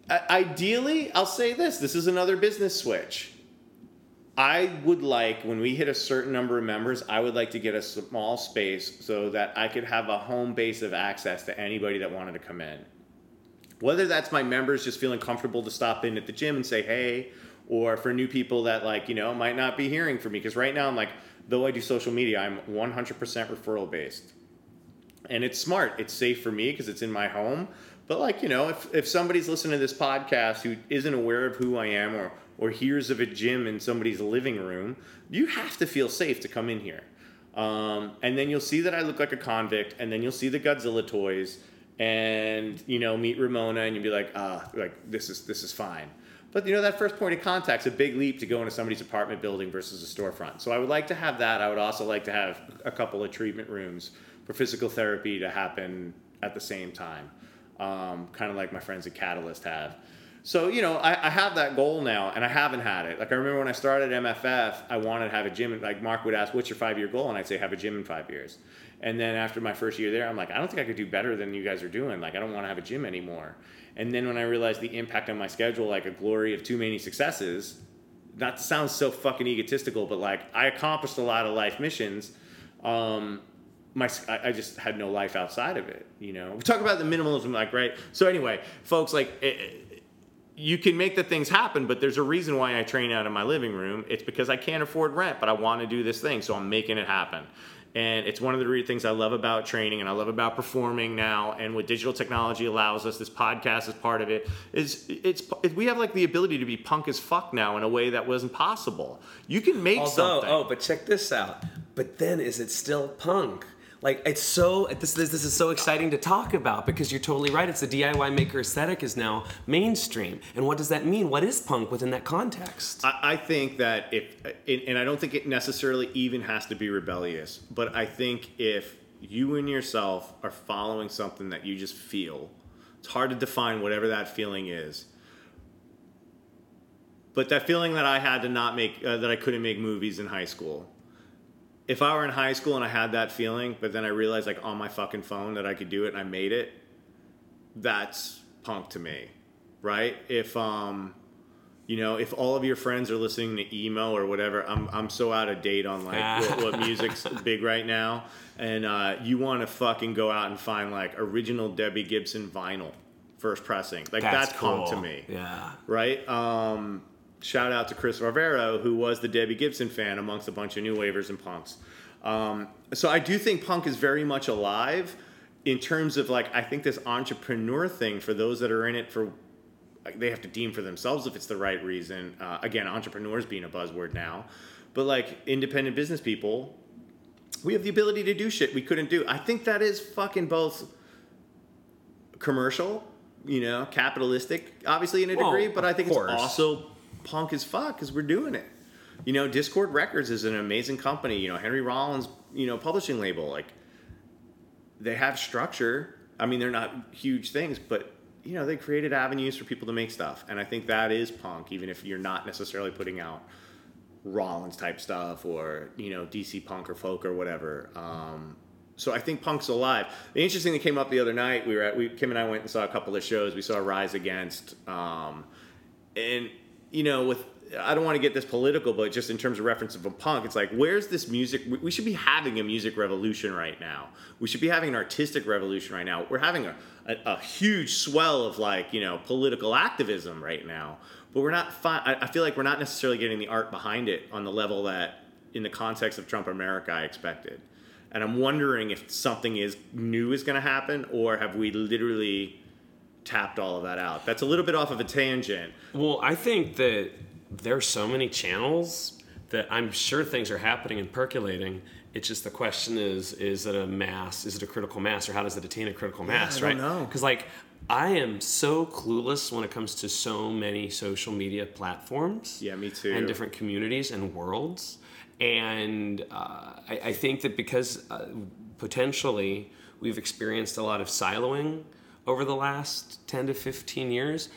ideally, I'll say this: this is another business switch. I would like when we hit a certain number of members, I would like to get a small space so that I could have a home base of access to anybody that wanted to come in. Whether that's my members just feeling comfortable to stop in at the gym and say hey, or for new people that like you know might not be hearing from me because right now I'm like though I do social media, I'm 100% referral based and it's smart. It's safe for me because it's in my home. But like you know, if if somebody's listening to this podcast who isn't aware of who I am or or hears of a gym in somebody's living room, you have to feel safe to come in here. Um, and then you'll see that I look like a convict, and then you'll see the Godzilla toys, and you know meet Ramona, and you'll be like, ah, like this is this is fine. But you know that first point of contact's a big leap to go into somebody's apartment building versus a storefront. So I would like to have that. I would also like to have a couple of treatment rooms for physical therapy to happen at the same time, um, kind of like my friends at Catalyst have. So you know, I, I have that goal now, and I haven't had it. Like I remember when I started MFF, I wanted to have a gym. Like Mark would ask, "What's your five year goal?" And I'd say, "Have a gym in five years." And then after my first year there, I'm like, I don't think I could do better than you guys are doing. Like I don't want to have a gym anymore. And then when I realized the impact on my schedule, like a glory of too many successes, that sounds so fucking egotistical, but like I accomplished a lot of life missions. Um, my I, just had no life outside of it. You know, we talk about the minimalism, like right. So anyway, folks, like. You can make the things happen, but there's a reason why I train out of my living room. It's because I can't afford rent, but I want to do this thing, so I'm making it happen. And it's one of the things I love about training and I love about performing now. And what digital technology allows us, this podcast is part of it. Is it's it, we have like the ability to be punk as fuck now in a way that wasn't possible. You can make although, something. oh, but check this out. But then, is it still punk? Like it's so this, this this is so exciting to talk about because you're totally right. It's the DIY maker aesthetic is now mainstream, and what does that mean? What is punk within that context? I, I think that if, and I don't think it necessarily even has to be rebellious, but I think if you and yourself are following something that you just feel, it's hard to define whatever that feeling is. But that feeling that I had to not make, uh, that I couldn't make movies in high school. If I were in high school and I had that feeling, but then I realized like on my fucking phone that I could do it and I made it, that's punk to me, right? If um, you know, if all of your friends are listening to emo or whatever, I'm I'm so out of date on like what, what music's big right now, and uh, you want to fucking go out and find like original Debbie Gibson vinyl, first pressing, like that's, punk to me, Yeah. right? Um, shout out to Chris Rivero, who was the Debbie Gibson fan amongst a bunch of new wavers and punks. Um, so I do think punk is very much alive in terms of like I think this entrepreneur thing for those that are in it for like, they have to deem for themselves if it's the right reason. Uh, again, entrepreneurs being a buzzword now, but like independent business people, we have the ability to do shit we couldn't do. I think that is fucking both commercial, you know, capitalistic, obviously in a Well, degree, but I think it's also punk as fuck because we're doing it. You know, Dischord Records is an amazing company. You know, Henry Rollins, you know, publishing label. Like, they have structure. I mean, they're not huge things, but you know, they created avenues for people to make stuff, and I think that is punk, even if you're not necessarily putting out Rollins type stuff or you know DC punk or folk or whatever. Um, so I think punk's alive. The interesting thing that came up the other night, we were at we Kim and I went and saw a couple of shows. We saw Rise Against, um, and you know with I don't want to get this political, but just in terms of reference of a punk, it's like, where's this music? We should be having a music revolution right now. We should be having an artistic revolution right now. We're having a, a, a huge swell of like, you know, political activism right now, but we're not, fi- I, I feel like we're not necessarily getting the art behind it on the level that, in the context of Trump America, I expected. And I'm wondering if something is new is going to happen, or have we literally tapped all of that out? That's a little bit off of a tangent. Well, I think that there are so many channels that I'm sure things are happening and percolating. It's just the question is, is it a mass? Is it a critical mass, or how does it attain a critical mass? I right? don't know. Because like I am so clueless when it comes to so many social media platforms. Yeah, me too. And different communities and worlds. And uh, I, I think that because uh, potentially we've experienced a lot of siloing over the last 10 to 15 years,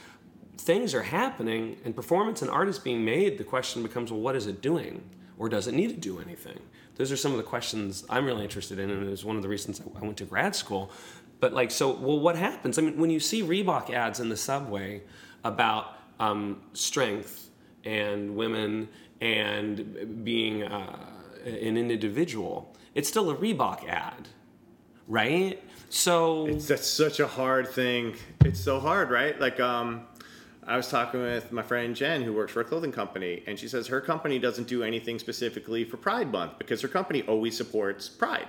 things are happening and performance and art is being made. The question becomes, well, what is it doing? Or does it need to do anything? Those are some of the questions I'm really interested in, and it was one of the reasons I went to grad school. But like, so, well, what happens? I mean, when you see Reebok ads in the subway about um, strength and women and being uh, an individual, it's still a Reebok ad, right? So It's that's such a hard thing. It's so hard, right? Like um I was talking with my friend Jen who works for a clothing company and she says her company doesn't do anything specifically for Pride month because her company always supports Pride.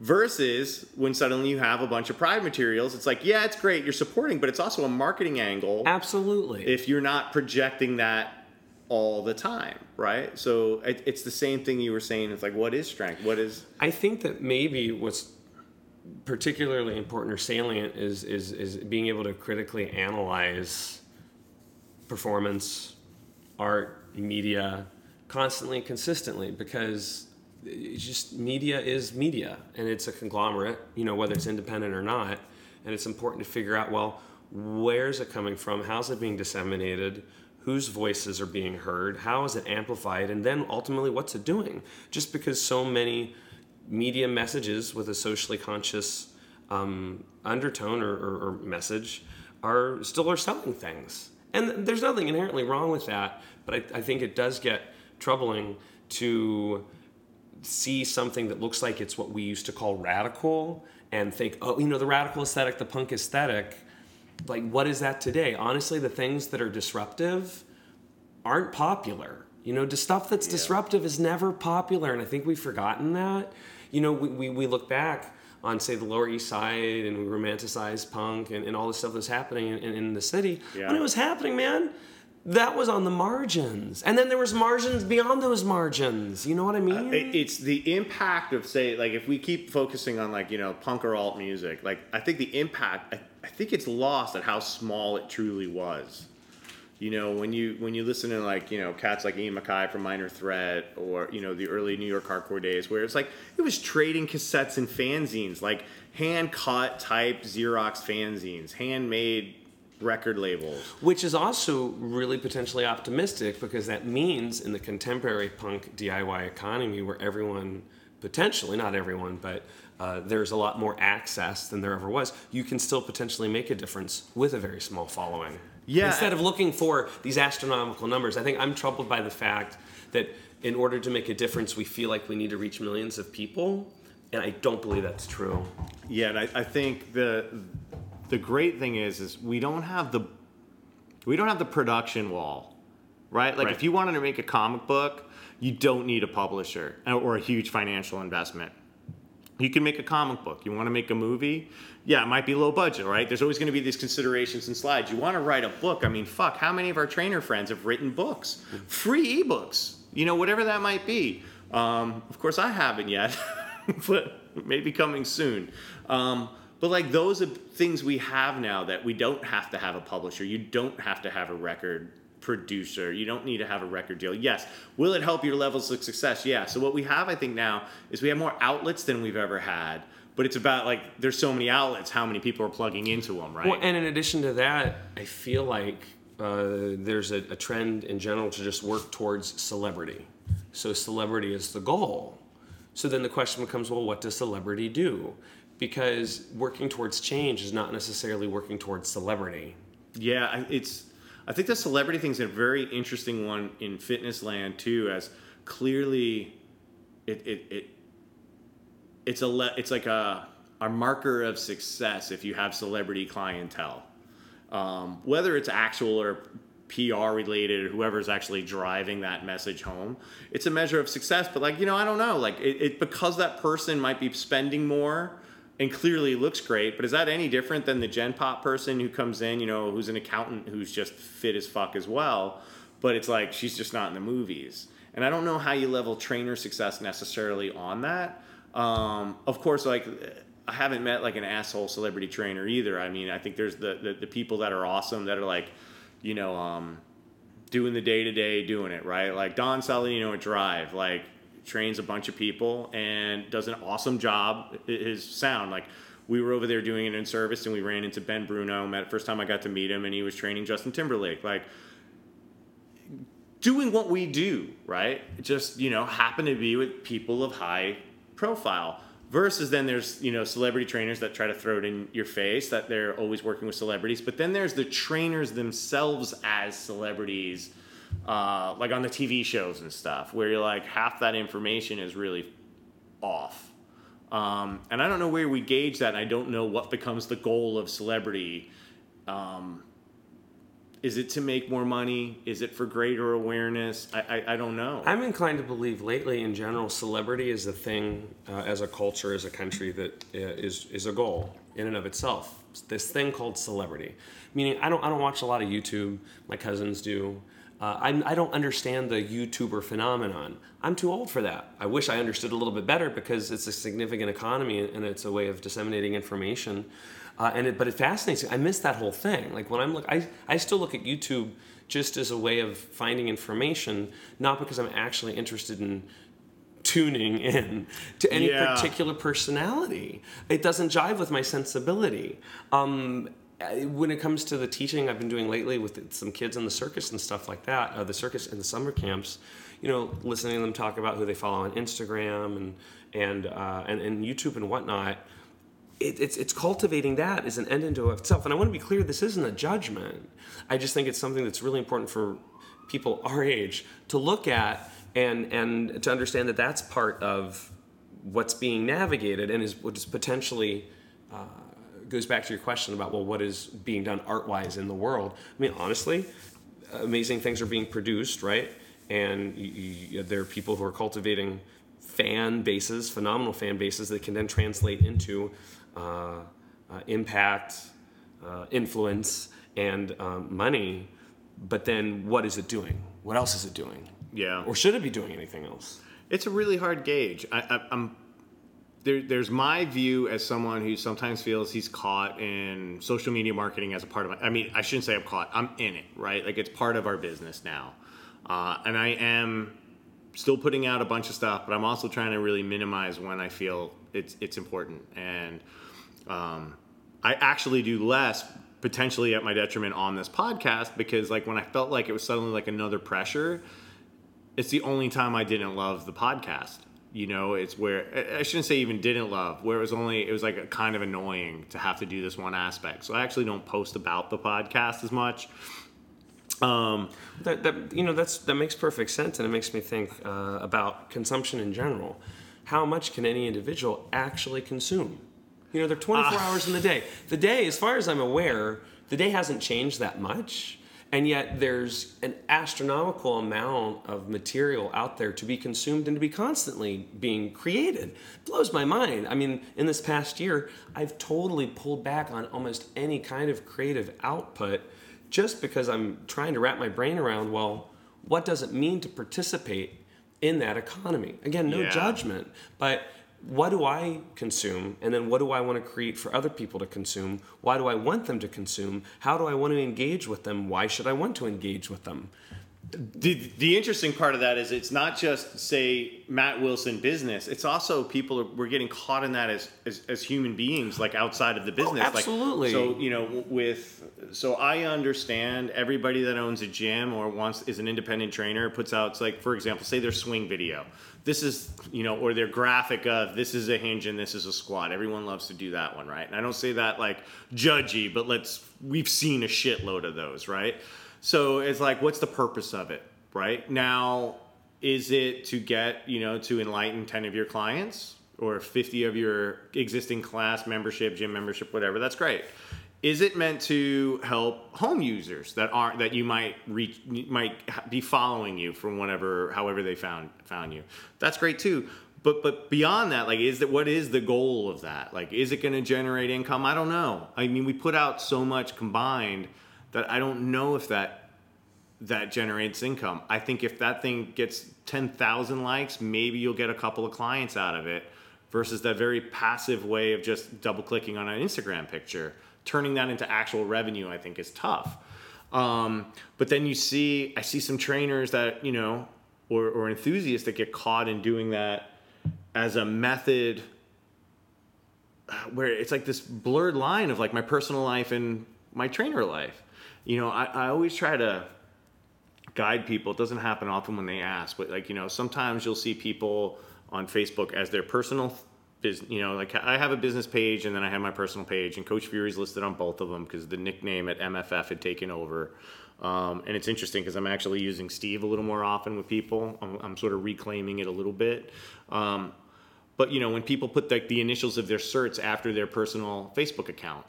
Versus when suddenly you have a bunch of Pride materials, it's like, yeah, it's great, you're supporting, but it's also a marketing angle absolutely. if you're not projecting that all the time, right? So it, it's the same thing you were saying. It's like, what is strength? What is I think that maybe what's particularly important or salient is is is being able to critically analyze performance, art, media, constantly and consistently because it's just media is media and it's a conglomerate, you know, whether it's independent or not. And it's important to figure out, well, where's it coming from? How's it being disseminated? Whose voices are being heard? How is it amplified? And then ultimately, what's it doing? Just because so many media messages with a socially conscious um, undertone or, or, or message are still are selling things. And there's nothing inherently wrong with that, but I, I think it does get troubling to see something that looks like it's what we used to call radical and think, oh, you know, the radical aesthetic, the punk aesthetic, like what is that today? Honestly, the things that are disruptive aren't popular. You know, the stuff that's disruptive is never popular, and I think we've forgotten that. You know, we, we, we look back on, say, the Lower East Side and we romanticize punk and, and all the stuff that's happening in, in, in the city. Yeah. When it was happening, man, that was on the margins. And then there was margins beyond those margins. You know what I uh, mean? It- it's the impact of say like if we keep focusing on like you know punk or alt music like i think the impact I, I think it's lost at how small it truly was you know when you when you listen to like you know cats like ian MacKaye from minor threat or you know the early new york hardcore days where it's like it was trading cassettes and fanzines like hand cut type xerox fanzines handmade record labels Which is also really potentially optimistic because that means in the contemporary punk DIY economy where everyone, potentially, not everyone, but uh, there's a lot more access than there ever was, you can still potentially make a difference with a very small following. Yeah, Instead of looking for these astronomical numbers, I think I'm troubled by the fact that in order to make a difference, we feel like we need to reach millions of people. And I don't believe that's true. Yeah, and I, I think the the great thing is is we don't have the we don't have the production wall, right? Like Right. if you wanted to make a comic book, you don't need a publisher or a huge financial investment. You can make a comic book. You want to make a movie? Yeah, it might be low budget, right? There's always going to be these considerations and slides. You want to write a book? I mean, fuck, how many of our trainer friends have written books? Free ebooks, you know, whatever that might be. Um, of course, I haven't yet, but maybe coming soon. Um, but like those are things we have now that we don't have to have a publisher. You don't have to have a record producer. You don't need to have a record deal. Yes. Will it help your levels of success? Yeah. So what we have, I think, now is we have more outlets than we've ever had. But it's about like there's so many outlets, how many people are plugging into them, right? Well, and in addition to that, I feel like uh, there's a, a trend in general to just work towards celebrity. So celebrity is the goal. So then the question becomes well, what does celebrity do? Because working towards change is not necessarily working towards celebrity. Yeah, it's. I think the celebrity thing is a very interesting one in fitness land too, as clearly, it it, it it's a le- it's like a a marker of success if you have celebrity clientele, um, whether it's actual or PR related, or whoever's actually driving that message home. It's a measure of success, but like you know, I don't know, like it, it because that person might be spending more and clearly looks great, but is that any different than the Gen Pop person who comes in, you know, who's an accountant who's just fit as fuck as well, but it's like she's just not in the movies. And I don't know how you level trainer success necessarily on that. Um, of course, like I haven't met like an asshole celebrity trainer either. I mean, I think there's the the, the people that are awesome that are like, you know, um, doing the day to day, doing it right. Like Don Saladino at Drive, like trains a bunch of people and does an awesome job. His sound, like we were over there doing it in service, and we ran into Ben Bruno. Met first time I got to meet him, and he was training Justin Timberlake. Like doing what we do, right? Just you know, happen to be with people of high profile. Versus then there's you know celebrity trainers that try to throw it in your face that they're always working with celebrities, but then there's the trainers themselves as celebrities, uh, like on the TV shows and stuff, where you're like half that information is really off. Um, and I don't know where we gauge that. And I don't know what becomes the goal of celebrity. Um, is it to make more money? Is it for greater awareness? I, I, I don't know. I'm inclined to believe lately, in general, celebrity is a thing uh, as a culture, as a country that uh, is is a goal in and of itself. This thing called celebrity, meaning I don't I don't watch a lot of YouTube. My cousins do. Uh, I'm, I don't understand the YouTuber phenomenon. I'm too old for that. I wish I understood a little bit better because it's a significant economy and it's a way of disseminating information. Uh, and it, but it fascinates me. I miss that whole thing. Like when I'm look, I I still look at YouTube just as a way of finding information, not because I'm actually interested in tuning in to any Yeah. particular personality. It doesn't jive with my sensibility. Um, when it comes to the teaching I've been doing lately with some kids in the circus and stuff like that, uh, the circus and the summer camps, you know, listening to them talk about who they follow on Instagram and and uh, and, and YouTube and whatnot it, it's it's cultivating that as an end into itself. And I want to be clear: this isn't a judgment. I just think it's something that's really important for people our age to look at and and to understand that that's part of what's being navigated and is what is potentially uh, goes back to your question about well, what is being done art wise in the world. I mean, honestly, amazing things are being produced, right? And you, you, there are people who are cultivating fan bases, phenomenal fan bases that can then translate into uh, uh, impact, uh, influence, and um, money. But then, what is it doing? What else is it doing? Yeah. Or should it be doing anything else? It's a really hard gauge. I, I, I'm there, there's my view as someone who sometimes feels he's caught in social media marketing as a part of. My, I mean, I shouldn't say I'm caught. I'm in it, right? Like it's part of our business now, uh, and I am still putting out a bunch of stuff, but I'm also trying to really minimize when I feel it's it's important, and um, I actually do less potentially at my detriment on this podcast because like when I felt like it was suddenly like another pressure, it's the only time I didn't love the podcast. You know, it's where I- shouldn't say even didn't love, where it was only it was like a kind of annoying to have to do this one aspect. So I actually don't post about the podcast as much. Um, That, that you know that's that makes perfect sense, and it makes me think uh, about consumption in general. How much can any individual actually consume? You know, they're 24 hours in the day. The day, as far as I'm aware, the day hasn't changed that much, and yet there's an astronomical amount of material out there to be consumed and to be constantly being created. It blows my mind. I mean, in this past year, I've totally pulled back on almost any kind of creative output just because I'm trying to wrap my brain around, well, what does it mean to participate in that economy? Again, no Yeah. judgment, but what do I consume? And then what do I want to create for other people to consume? Why do I want them to consume? How do I want to engage with them? Why should I want to engage with them? The, the interesting part of that is it's not just say Matt Wilson business. It's also people are, we're getting caught in that as, as, as human beings, like outside of the oh, business. Like, absolutely. so you know, with so I understand everybody that owns a gym or wants is an independent trainer puts out It's like for example, say their swing video. This is you know, or their graphic of this is a hinge and this is a squat. Everyone loves to do that one, right? And I don't say that like judgy, but let's we've seen a shitload of those, right? So it's like, what's the purpose of it, right? Now, is it to get, you know, to enlighten 10 of your clients or 50 of your existing class membership, gym membership, whatever? That's great. Is it meant to help home users that aren't that you might reach might be following you from whatever however they found found you? That's great too. But but beyond that, like is that what is the goal of that? Like is it going to generate income? I don't know. I mean, we put out so much combined that I don't know if that that generates income. I think if that thing gets 10,000 likes, maybe you'll get a couple of clients out of it versus that very passive way of just double clicking on an Instagram picture. Turning that into actual revenue, I think, is tough. Um, but then you see, I see some trainers that, you know, or, or enthusiasts that get caught in doing that as a method where it's like this blurred line of like my personal life and my trainer life you know, I, I always try to guide people. It doesn't happen often when they ask, but like, you know, sometimes you'll see people on Facebook as their personal business, you know, like I have a business page and then I have my personal page and Coach Fury's listed on both of them because the nickname at MFF had taken over. Um, and it's interesting because I'm actually using Steve a little more often with people. I'm, I'm sort of reclaiming it a little bit. Um, but you know, when people put like the initials of their certs after their personal Facebook account,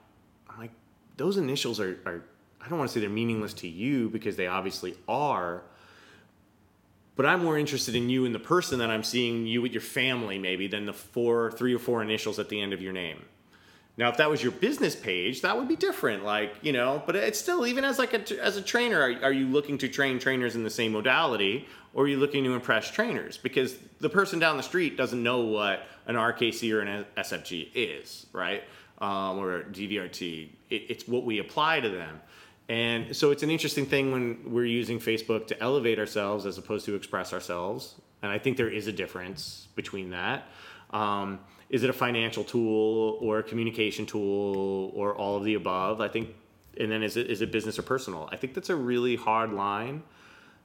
I'm like, those initials are, are I don't want to say they're meaningless to you because they obviously are. But I'm more interested in you and the person that I'm seeing you with your family maybe than the four, three or four initials at the end of your name. Now, if that was your business page, that would be different. Like you know, but it's still even as like a, as a trainer, are, are you looking to train trainers in the same modality, or are you looking to impress trainers? Because the person down the street doesn't know what an RKC or an SFG is, right? Um, or DVRT. It, it's what we apply to them. And so it's an interesting thing when we're using Facebook to elevate ourselves as opposed to express ourselves. And I think there is a difference between that. Um, is it a financial tool or a communication tool or all of the above? I think, and then is it is it business or personal? I think that's a really hard line.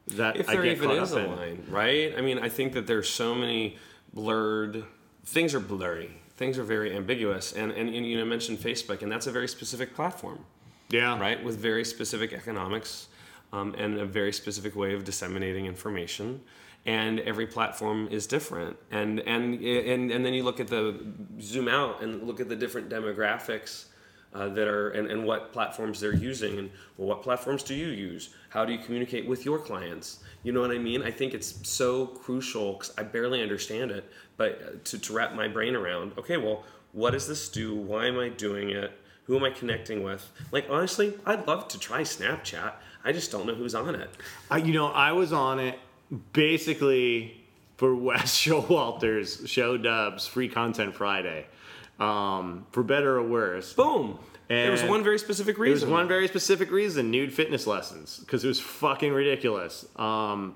That if I there get even is a in. line, right? I mean, I think that there's so many blurred things are blurry. Things are very ambiguous, and and, and you know mentioned Facebook, and that's a very specific platform Yeah. right? With very specific economics um, and a very specific way of disseminating information. And every platform is different. And, and, and, and then you look at the, zoom out and look at the different demographics uh, that are, and, and what platforms they're using. And well, what platforms do you use? How do you communicate with your clients? You know what I mean? I think it's so crucial because I barely understand it, but uh, to, to wrap my brain around, okay, well, what does this do? Why am I doing it? Who am I connecting with? Like honestly, I'd love to try Snapchat. I just don't know who's on it. I, you know, I was on it basically for Wes Showalter's Show Dubs Free Content Friday, um, for better or worse. Boom. there was one very specific reason. There was one very specific reason: nude fitness lessons, because it was fucking ridiculous. Um,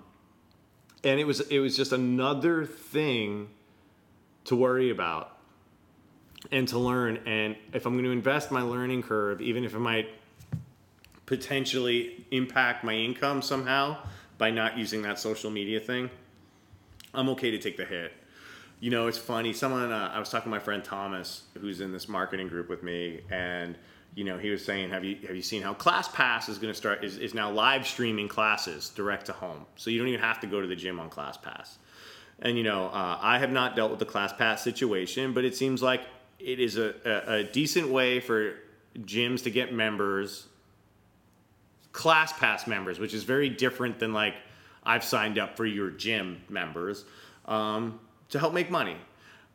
and it was it was just another thing to worry about and to learn. And if I'm going to invest my learning curve, even if it might potentially impact my income somehow by not using that social media thing, I'm okay to take the hit. You know, it's funny. Someone uh, I was talking to my friend Thomas, who's in this marketing group with me, and you know, he was saying, "Have you have you seen how ClassPass is going to start? Is, is now live streaming classes direct to home, so you don't even have to go to the gym on ClassPass." And you know, uh, I have not dealt with the ClassPass situation, but it seems like it is a, a, a decent way for gyms to get members class pass members, which is very different than like I've signed up for your gym members um, to help make money.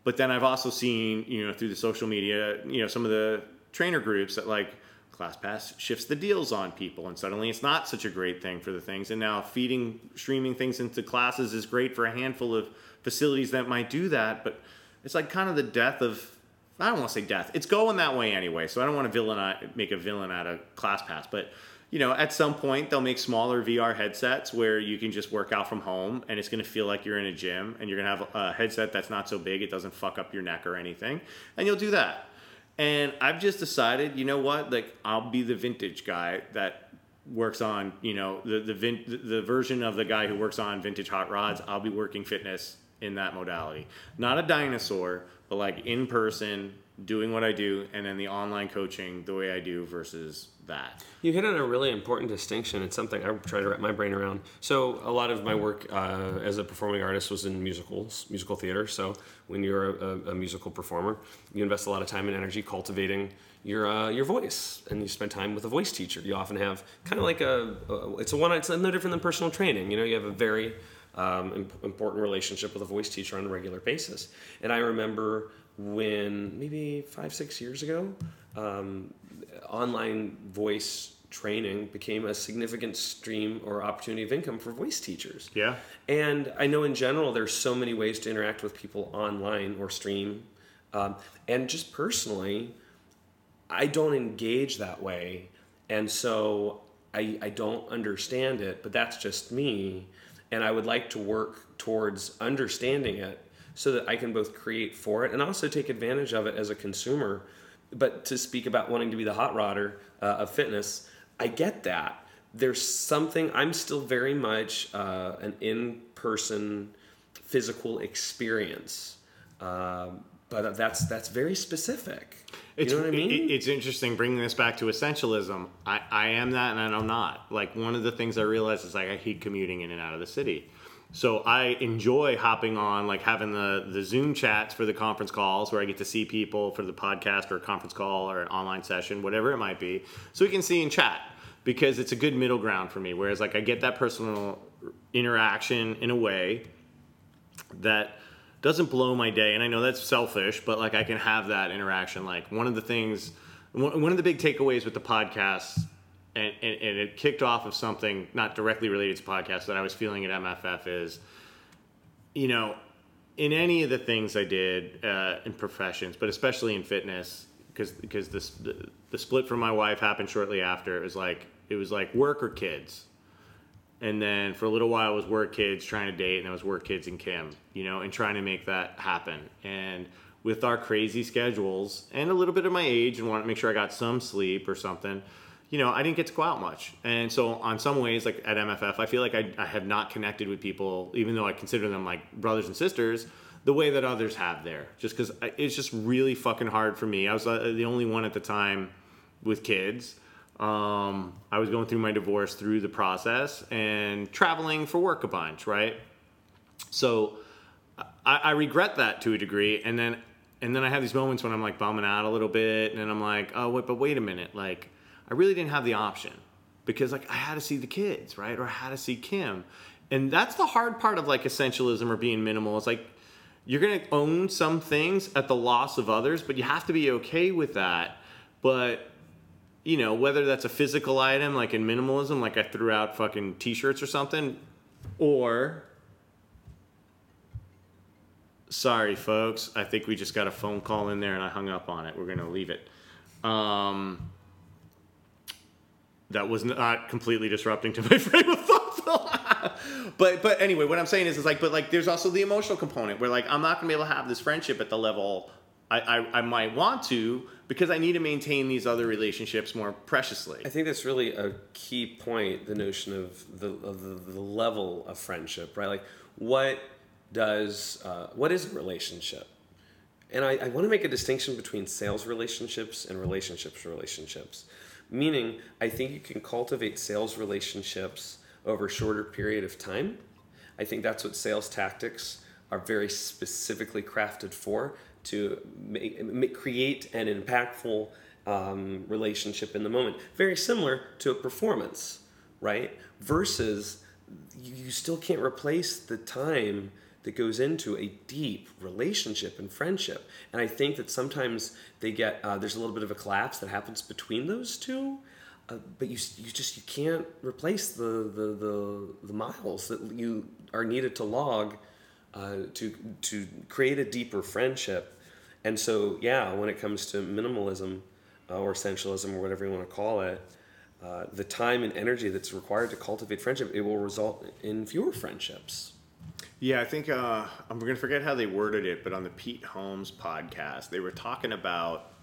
But then I've also seen, you know, through the social media, you know, some of the trainer groups that like ClassPass shifts the deals on people, and suddenly it's not such a great thing for the things. And now feeding, streaming things into classes is great for a handful of facilities that might do that, but it's like kind of the death of. I don't want to say death. It's going that way anyway, so I don't want to villain make a villain out of ClassPass, but you know, at some point they'll make smaller VR headsets where you can just work out from home and it's going to feel like you're in a gym and you're going to have a headset that's not so big it doesn't fuck up your neck or anything. And you'll do that. And I've just decided, you know what? Like I'll be the vintage guy that works on, you know, the the vin- the version of the guy who works on vintage hot rods. I'll be working fitness in that modality. Not a dinosaur, but like in person doing what I do and then the online coaching the way I do versus that. You hit on a really important distinction. It's something I try to wrap my brain around. So a lot of my work uh, as a performing artist was in musicals, musical theater. So when you're a, a, musical performer, you invest a lot of time and energy cultivating your uh, your voice, and you spend time with a voice teacher. You often have kind of like a, a it's a one. It's no different than personal training. You know, you have a very um, important relationship with a voice teacher on a regular basis. And I remember when maybe five, six years ago, um, online voice training became a significant stream or opportunity of income for voice teachers. Yeah. And I know in general there's so many ways to interact with people online or stream. Um, and just personally, I don't engage that way. And so I, I don't understand it, but that's just me and I would like to work towards understanding it so that I can both create for it and also take advantage of it as a consumer. But to speak about wanting to be the hot rodder uh, of fitness, I get that. There's something, I'm still very much uh, an in person physical experience. Um, but that's that's very specific. You it's, know what I mean? It, it's interesting bringing this back to essentialism. I, I am that and I'm not. Like one of the things I realized is like I hate commuting in and out of the city. So I enjoy hopping on, like having the the Zoom chats for the conference calls where I get to see people for the podcast or a conference call or an online session, whatever it might be, so we can see and chat because it's a good middle ground for me. Whereas like I get that personal interaction in a way that doesn't blow my day and i know that's selfish but like i can have that interaction. Like one of the things one of the big takeaways with the podcast and, and, and it kicked off of something not directly related to podcasts that i was feeling at mff is you know in any of the things i did uh, in professions but especially in fitness because because the, the split from my wife happened shortly after it was like it was like work or kids and then for a little while it was work kids trying to date and it was work kids and kim you know and trying to make that happen. And with our crazy schedules and a little bit of my age and want to make sure i got some sleep or something you know i didn't get to go out much. And so on some ways like at mff i feel like i, I have not connected with people even though i consider them like brothers and sisters the way that others have there. Just because it's just really fucking hard for me. I was uh, the only one at the time with kids um, I was going through my divorce through the process and traveling for work a bunch, right? So I, I, regret that to a degree, and then and then I have these moments when I'm like bumming out a little bit, and I'm like, oh wait, but wait a minute, like I really didn't have the option because like I had to see the kids, right, or I had to see Kim, and that's the hard part of like essentialism or being minimal. It's like you're gonna own some things at the loss of others, but you have to be okay with that. But you know, whether that's a physical item like in minimalism, like I threw out fucking t shirts or something, or sorry, folks, I think we just got a phone call in there and I hung up on it. We're going to leave it. Um, that was not completely disrupting to my frame of thought. but but anyway, what I'm saying is, is like, but like, there's also the emotional component where like I'm not gonna be able to have this friendship at the level I, I, I might want to because I need to maintain these other relationships more preciously. I think that's really a key point. The notion of the of the, the level of friendship, right? Like, what does uh, what is a relationship? And I, I want to make a distinction between sales relationships and relationships relationships. Meaning, I think you can cultivate sales relationships over a shorter period of time. I think that's what sales tactics are very specifically crafted for to make, make, create an impactful um, relationship in the moment. Very similar to a performance, right? Versus you still can't replace the time that goes into a deep relationship and friendship. And I think that sometimes they get uh, there's a little bit of a collapse that happens between those two. Uh, but you, you just you can't replace the, the, the, the miles that you are needed to log uh, to to create a deeper friendship and so, yeah, when it comes to minimalism uh, or essentialism or whatever you want to call it, uh, the time and energy that's required to cultivate friendship, it will result in fewer friendships. Yeah, I think uh, I'm going to forget how they worded it, but on the Pete Holmes podcast, they were talking about,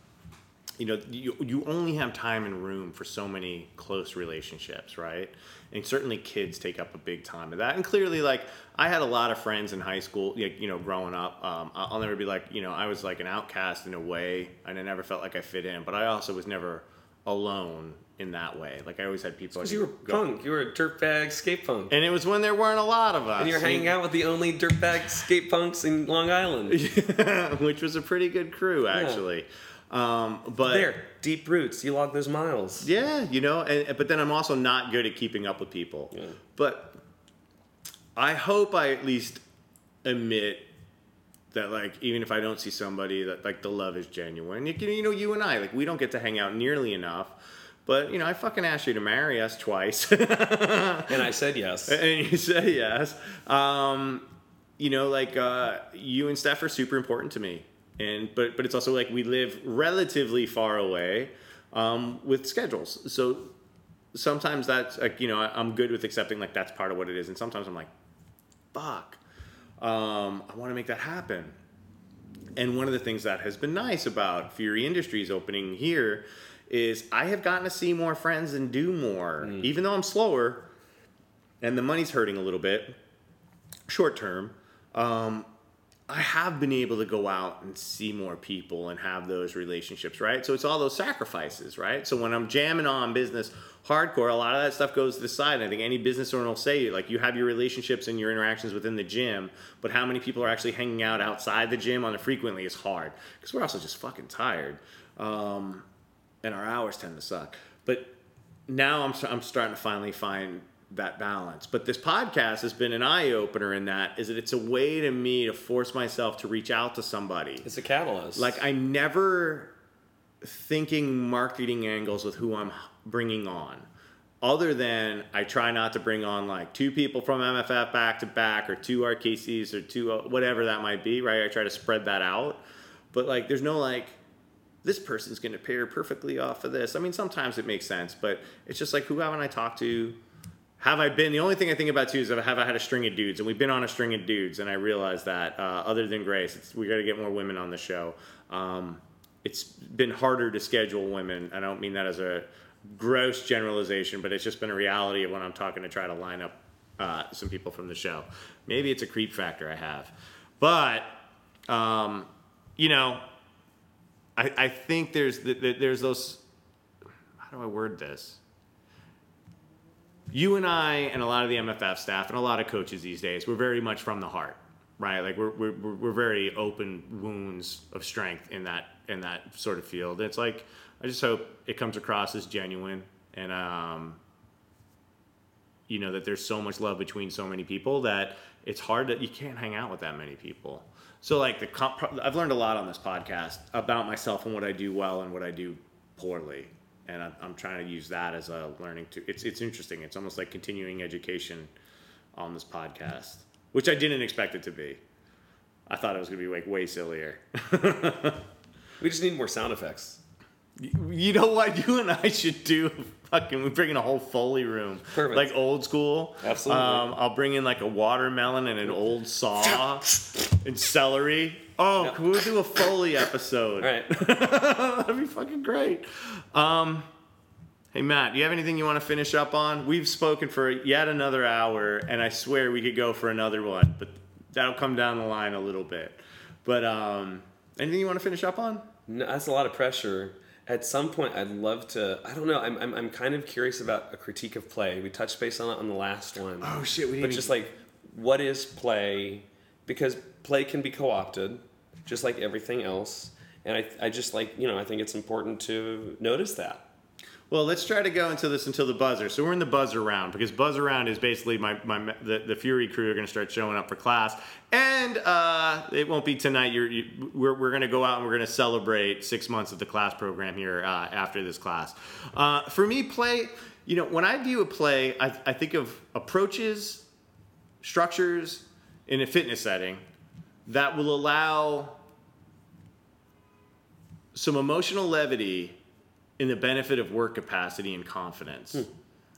you know, you, you only have time and room for so many close relationships, right? And certainly kids take up a big time of that. And clearly, like, I had a lot of friends in high school, like, you know, growing up. Um, I'll never be like, you know, I was like an outcast in a way, and I never felt like I fit in, but I also was never alone in that way. Like, I always had people. Because you were go- punk, you were a dirtbag skate punk. And it was when there weren't a lot of us. And you're hanging out with the only dirtbag skate punks in Long Island. which was a pretty good crew actually. Um, but There, deep roots. You log those miles. yeah, you know, and, but then I'm also not good at keeping up with people. Yeah. But I hope I at least admit that, like, even if I don't see somebody, that like the love is genuine. You, can, you know, you and I, like, we don't get to hang out nearly enough. But you know, I fucking asked you to marry us twice. And I said yes. and you said yes. Um, you know, like uh, you and Steph are super important to me, and but but it's also like we live relatively far away um, with schedules, so sometimes that's like you know I'm good with accepting like that's part of what it is, and sometimes I'm like, fuck, um, I want to make that happen. And one of the things that has been nice about Fury Industries opening here is I have gotten to see more friends and do more, even though I'm slower and the money's hurting a little bit short term. Um, I have been able to go out and see more people and have those relationships, right? So it's all those sacrifices, right? So when I'm jamming on business hardcore, a lot of that stuff goes to the side. And I think any business owner will say, like, you have your relationships and your interactions within the gym, but how many people are actually hanging out outside the gym on it frequently is hard because we're also just fucking tired. Um, and our hours tend to suck. But now I'm, I'm starting to finally find that balance. But this podcast has been an eye opener in that is that it's a way to me to force myself to reach out to somebody. It's a catalyst. Like I'm never thinking marketing angles with who I'm bringing on. Other than I try not to bring on like two people from MFF back to back or two RKCs or two uh, whatever that might be, right? I try to spread that out. But like there's no like this person's going to pair perfectly off of this. I mean, sometimes it makes sense, but it's just like who haven't I talked to? Have I been? The only thing I think about too is have I had a string of dudes, and we've been on a string of dudes, and I realized that uh, other than Grace, we got to get more women on the show. Um, it's been harder to schedule women. I don't mean that as a gross generalization, but it's just been a reality of when I'm talking to try to line up uh, some people from the show. Maybe it's a creep factor I have, but um, you know, I, I think there's th- th- there's those. How do I word this? You and I and a lot of the MFF staff and a lot of coaches these days, we're very much from the heart, right? Like we're we're, we're very open wounds of strength in that in that sort of field. It's like I just hope it comes across as genuine and um, you know that there's so much love between so many people that it's hard that you can't hang out with that many people. So like the comp- I've learned a lot on this podcast about myself and what I do well and what I do poorly, and I'm, I'm trying to use that as a learning to. It's it's interesting. It's almost like continuing education on this podcast, which I didn't expect it to be. I thought it was gonna be like way sillier. we just need more sound effects. You know what? You and I should do fucking. We bring in a whole foley room, Perfect. like old school. Absolutely. Um, I'll bring in like a watermelon and an old saw and celery. Oh, can we do a foley episode? All right. That'd be fucking great. Um, hey Matt, do you have anything you want to finish up on? We've spoken for yet another hour, and I swear we could go for another one, but that'll come down the line a little bit. But um, anything you want to finish up on? No, that's a lot of pressure. At some point, I'd love to. I don't know. I'm, I'm, I'm kind of curious about a critique of play. We touched base on it on the last one. Oh, shit, we But didn't just like, what is play? Because play can be co-opted, just like everything else. And I, I just like you know I think it's important to notice that. Well, let's try to go into this until the buzzer. So we're in the buzzer round because buzzer round is basically my, my the, the Fury crew are going to start showing up for class, and uh, it won't be tonight. You're, you, we're we're going to go out and we're going to celebrate six months of the class program here uh, after this class. Uh, for me, play. You know, when I view a play, I, I think of approaches, structures in a fitness setting that will allow some emotional levity in the benefit of work capacity and confidence.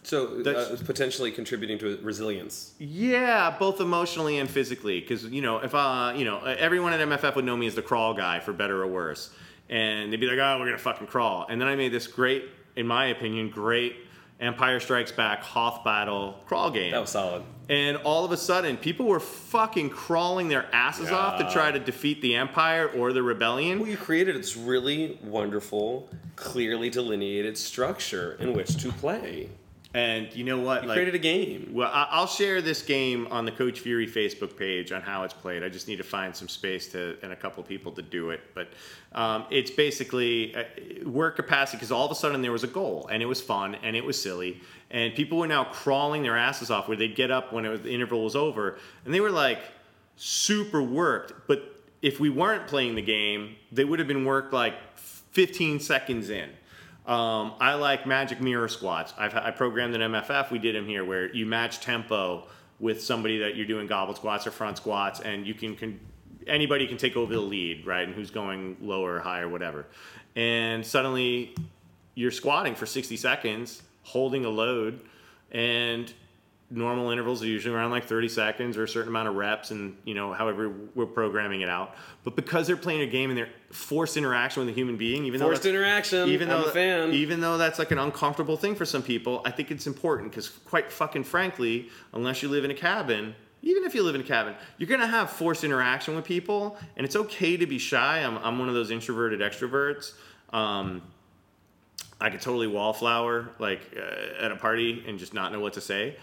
So uh, That's- potentially contributing to resilience. Yeah, both emotionally and physically. Because you know, if uh, you know, everyone at MFF would know me as the crawl guy, for better or worse, and they'd be like, "Oh, we're gonna fucking crawl." And then I made this great, in my opinion, great Empire Strikes Back Hoth Battle crawl game. That was solid. And all of a sudden, people were fucking crawling their asses off to try to defeat the Empire or the rebellion. Well, you created this really wonderful, clearly delineated structure in which to play. And you know what? You Like, created a game. Well, I'll share this game on the Coach Fury Facebook page on how it's played. I just need to find some space to and a couple people to do it. But um, it's basically uh, work capacity because all of a sudden there was a goal and it was fun and it was silly and people were now crawling their asses off where they'd get up when it was, the interval was over and they were like super worked. But if we weren't playing the game, they would have been worked like 15 seconds in. Um, I like magic mirror squats. I've, I programmed an MFF. We did them here where you match tempo with somebody that you're doing goblet squats or front squats, and you can, can anybody can take over the lead, right? And who's going lower, or higher, whatever. And suddenly you're squatting for 60 seconds, holding a load, and normal intervals are usually around like 30 seconds or a certain amount of reps and you know however we're programming it out but because they're playing a game and they're forced interaction with a human being even though Forced that's- interaction. even I'm though even though that's like an uncomfortable thing for some people i think it's important because quite fucking frankly unless you live in a cabin even if you live in a cabin you're to have forced interaction with people and it's okay to be shy i'm, I'm one of those introverted extroverts um, I could totally wallflower like uh, at a party and just not know what to say.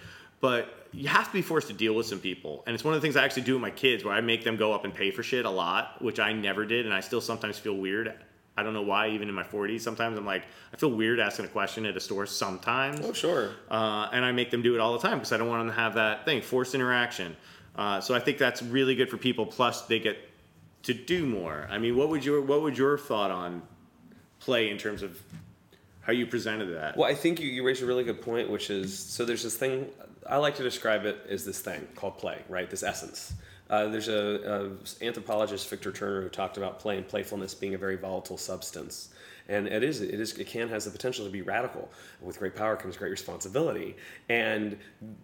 But you have to be forced to deal with some people, and it's one of the things I actually do with my kids, where I make them go up and pay for shit a lot, which I never did, and I still sometimes feel weird. I don't know why, even in my 40s, sometimes I'm like, I feel weird asking a question at a store sometimes. Oh, sure. Uh, and I make them do it all the time because I don't want them to have that thing, forced interaction. Uh, so I think that's really good for people. Plus, they get to do more. I mean, what would your what would your thought on play in terms of how you presented that? Well, I think you, you raised a really good point, which is so there's this thing, I like to describe it as this thing called play, right? This essence. Uh, there's a, a anthropologist, Victor Turner, who talked about play and playfulness being a very volatile substance. And it is, it is, it can has the potential to be radical. With great power comes great responsibility. And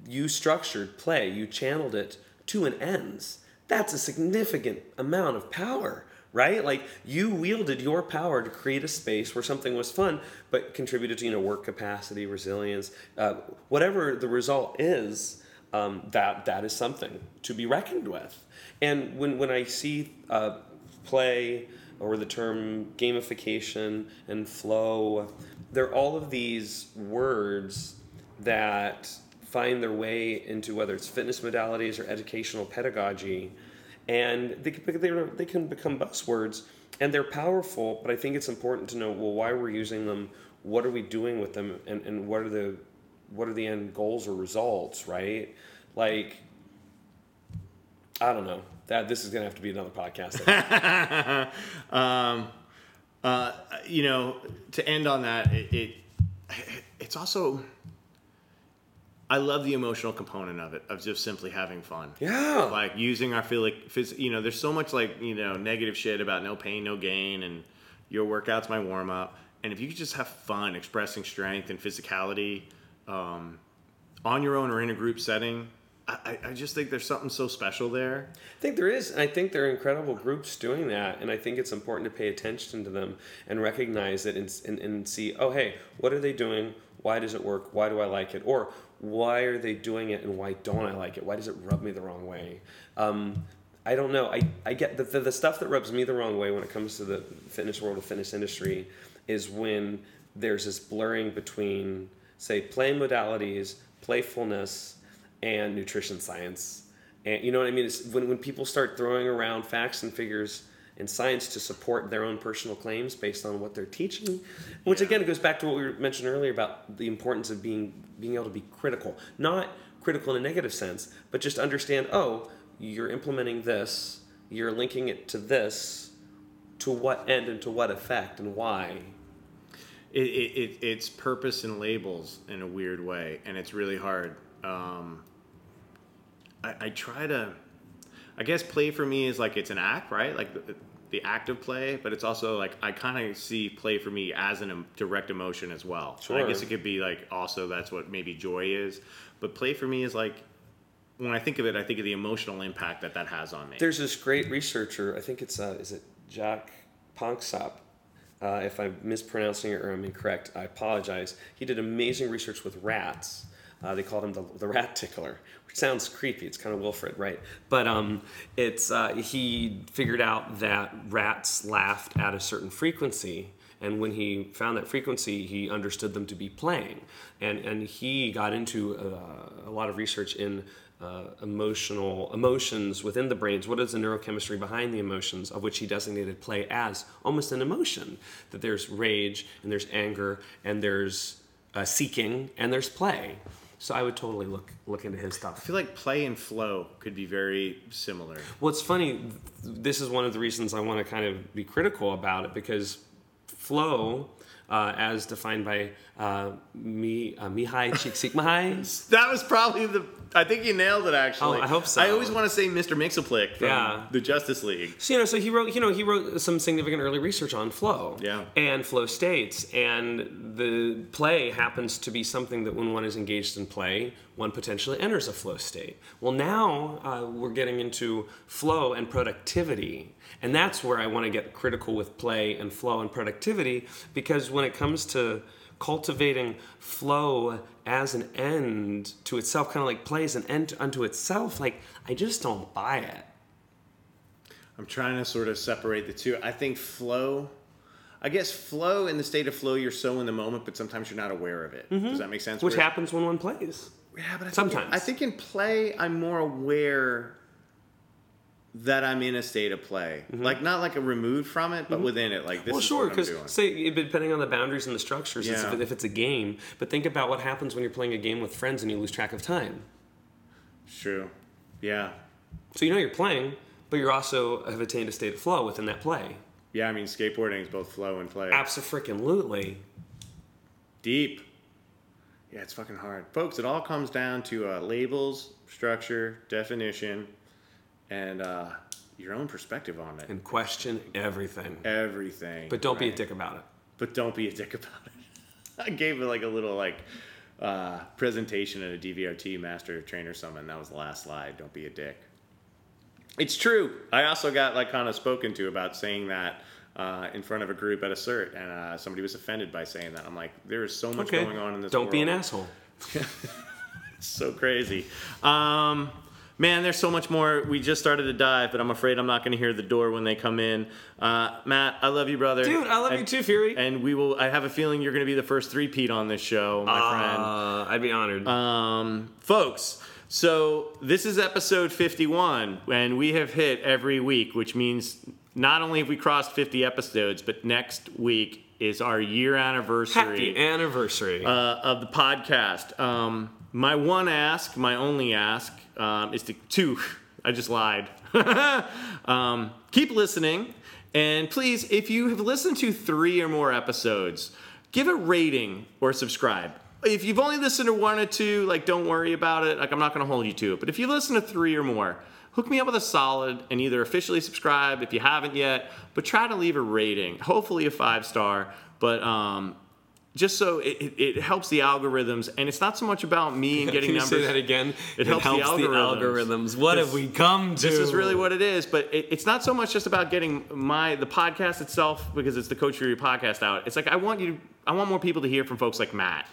you structured play, you channeled it to an ends. That's a significant amount of power right? Like you wielded your power to create a space where something was fun, but contributed to you know work capacity, resilience, uh, whatever the result is. Um, that that is something to be reckoned with. And when when I see uh, play or the term gamification and flow, they're all of these words that find their way into whether it's fitness modalities or educational pedagogy and they can, they, they can become buzzwords and they're powerful but i think it's important to know well why we're using them what are we doing with them and, and what are the what are the end goals or results right? Like i don't know. That this is going to have to be another podcast. Um, uh, you know, to end on that, it, it it's also I love the emotional component of it of just simply having fun. yeah like using our feel like you know there's so much like you know negative shit about no pain no gain and your workout's my warm up and if you could just have fun expressing strength and physicality um, on your own or in a group setting I, I- just think there's something so special there I think there is, and I think there are incredible groups doing that, and I think it's important to pay attention to them and recognize it and, and, and see, oh, hey, what are they doing? Why does it work? Why do I like it? Or why are they doing it and why don't I like it? Why does it rub me the wrong way? Um, I don't know. I, I get the, the, the stuff that rubs me the wrong way when it comes to the fitness world, the fitness industry, is when there's this blurring between, say, play modalities, playfulness, and nutrition science. And you know what I mean? It's when, when people start throwing around facts and figures and science to support their own personal claims based on what they're teaching, which Yeah. again goes back to what we mentioned earlier about the importance of being being able to be critical, not critical in a negative sense, but just understand. Oh, you're implementing this, you're linking it to this, to what end and to what effect and why. it, it, it, it's purpose and labels in a weird way, and it's really hard. Um, I, I try to, I guess, play for me is like it's an act, right? Like the act of play, but it's also like I kind of see play for me as an em- direct emotion as well. And I guess it could be like also that's what maybe joy is, but play for me is like when I think of it, I think of the emotional impact that that has on me. There's this great researcher. I think it's uh, is it Jack Panksepp. Uh, if I'm mispronouncing it or I'm incorrect, I apologize. He did amazing research with rats. Uh, they called him the, the rat tickler, sounds creepy. It's kind of Wilfred, right? But um, it's uh, he figured out that rats laughed at a certain frequency, and when he found that frequency, he understood them to be playing, and and he got into uh, a lot of research in uh, emotional emotions within the brains. What is the neurochemistry behind the emotions, of which he designated play as almost an emotion? That there's rage and there's anger and there's uh, seeking and there's play. So I would totally look look into his stuff. I feel like play and flow could be very similar. Well, it's funny. th- This is one of the reasons I want to kind of be critical about it because flow, uh, as defined by uh, Mi, uh, Mihai Csikszentmihalyi, That was probably the. I think you nailed it. Actually, Oh, I hope so. I always want to say Mr. Mxyzptlk from Yeah. the Justice League. So, you know, so he wrote, you know, he wrote some significant early research on flow Yeah. and flow states. And the play happens to be something that when one is engaged in play, one potentially enters a flow state. Well, now uh, we're getting into flow and productivity. And that's where I want to get critical with play and flow and productivity because when it comes to cultivating flow as an end to itself, kind of like play as an end unto itself, like I just don't buy it. I'm trying to sort of separate the two. I think flow. I guess flow in the state of flow, you're so in the moment, but sometimes you're not aware of it. Does that make sense? Mm-hmm. Which Whereas- happens when one plays. Yeah, but I think Sometimes. I think in play, I'm more aware that I'm in a state of play. Like not like a removed from it, but within it. Like this Mm-hmm. Well, sure, because say depending on the boundaries and the structures, Yeah. if, if it's a game. But think about what happens when you're playing a game with friends and you lose track of time. True. Yeah. So you know you're playing, but you're also have attained a state of flow within that play. Yeah, I mean skateboarding is both flow and play. Absolutely. Deep. Yeah, it's fucking hard. Folks, it all comes down to uh, labels, structure, definition, and uh, your own perspective on it. And question everything. Everything. But don't be a dick about it. But don't be a dick about it. I gave it like a little like uh, presentation at a DVRT Master Trainer Summit. and That was the last slide. Don't be a dick. It's true. I also got like kind of spoken to about saying that uh, in front of a group at a cert, and uh, somebody was offended by saying that. I'm like, there is so much Okay. going on in this. Don't be an asshole. so crazy. Um, man, there's so much more. We just started to dive, but I'm afraid I'm not going to hear the door when they come in. Uh, Matt, I love you, brother. Dude, I love And- you too, Fury. And we will. I have a feeling you're going to be the first three Pete on this show, my friend. Uh, I'd be honored. Um, folks, so this is episode 51, and we have hit every week, which means not only have we crossed 50 episodes, but next week is our year anniversary Happy anniversary. uh, of the podcast. Um, my one ask, my only ask, um, is to two. I just lied. um, keep listening, and please, if you have listened to three or more episodes, give a rating or subscribe. If you've only listened to one or two, like don't worry about it. Like I'm not going to hold you to it. But if you listen to three or more, hook me up with a solid and either officially subscribe if you haven't yet, but try to leave a rating. Hopefully a five star. But um, just so it, it, it helps the algorithms, and it's not so much about me and getting Can you numbers. say that again? It helps the algorithms. algorithms. What have we come to? This is really what it is, but it, it's not so much just about getting my the podcast itself because it's the Coach Fury podcast out. It's like I want you, I want more people to hear from folks like Matt,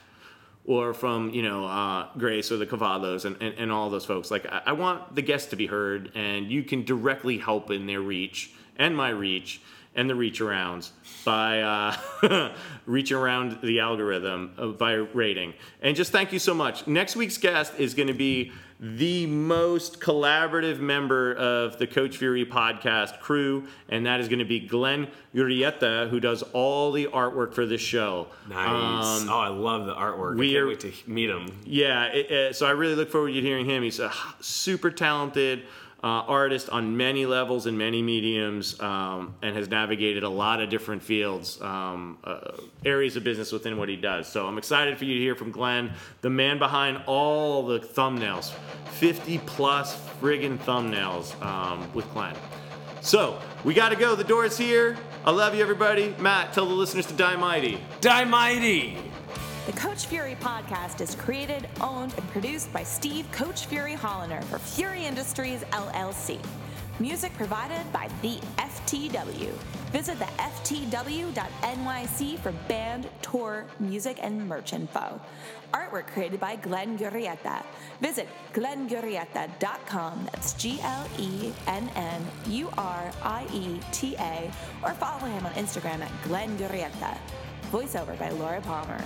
or from you know uh, Grace or the Cavados and, and, and all those folks. Like I, I want the guests to be heard, and you can directly help in their reach and my reach and the reach arounds by uh, reaching around the algorithm uh, by rating. And just thank you so much. Next week's guest is going to be the most collaborative member of the Coach Fury podcast crew, and that is going to be Glenn Urieta, who does all the artwork for this show. Nice. Um, oh, I love the artwork. we I can't are- wait to meet him. yeah, it, uh, so I really look forward to hearing him. He's a super talented uh, artist on many levels and many mediums, um, and has navigated a lot of different fields, um, uh, areas of business within what he does. So I'm excited for you to hear from Glenn, the man behind all the thumbnails, 50 plus friggin' thumbnails um, with Glenn. So we got to go. The door is here. I love you, everybody. Matt, tell the listeners to die mighty. Die mighty! The Coach Fury podcast is created, owned, and produced by Steve Coach Fury Hollander for Fury Industries LLC. Music provided by the FTW. Visit the FTW.nyc for band, tour, music, and merch info. Artwork created by Glenn Urieta. Visit glennurieta.com. That's G L E N N U R I E T A. Or follow him on Instagram at Glenn Urieta. Voiceover by Laura Palmer.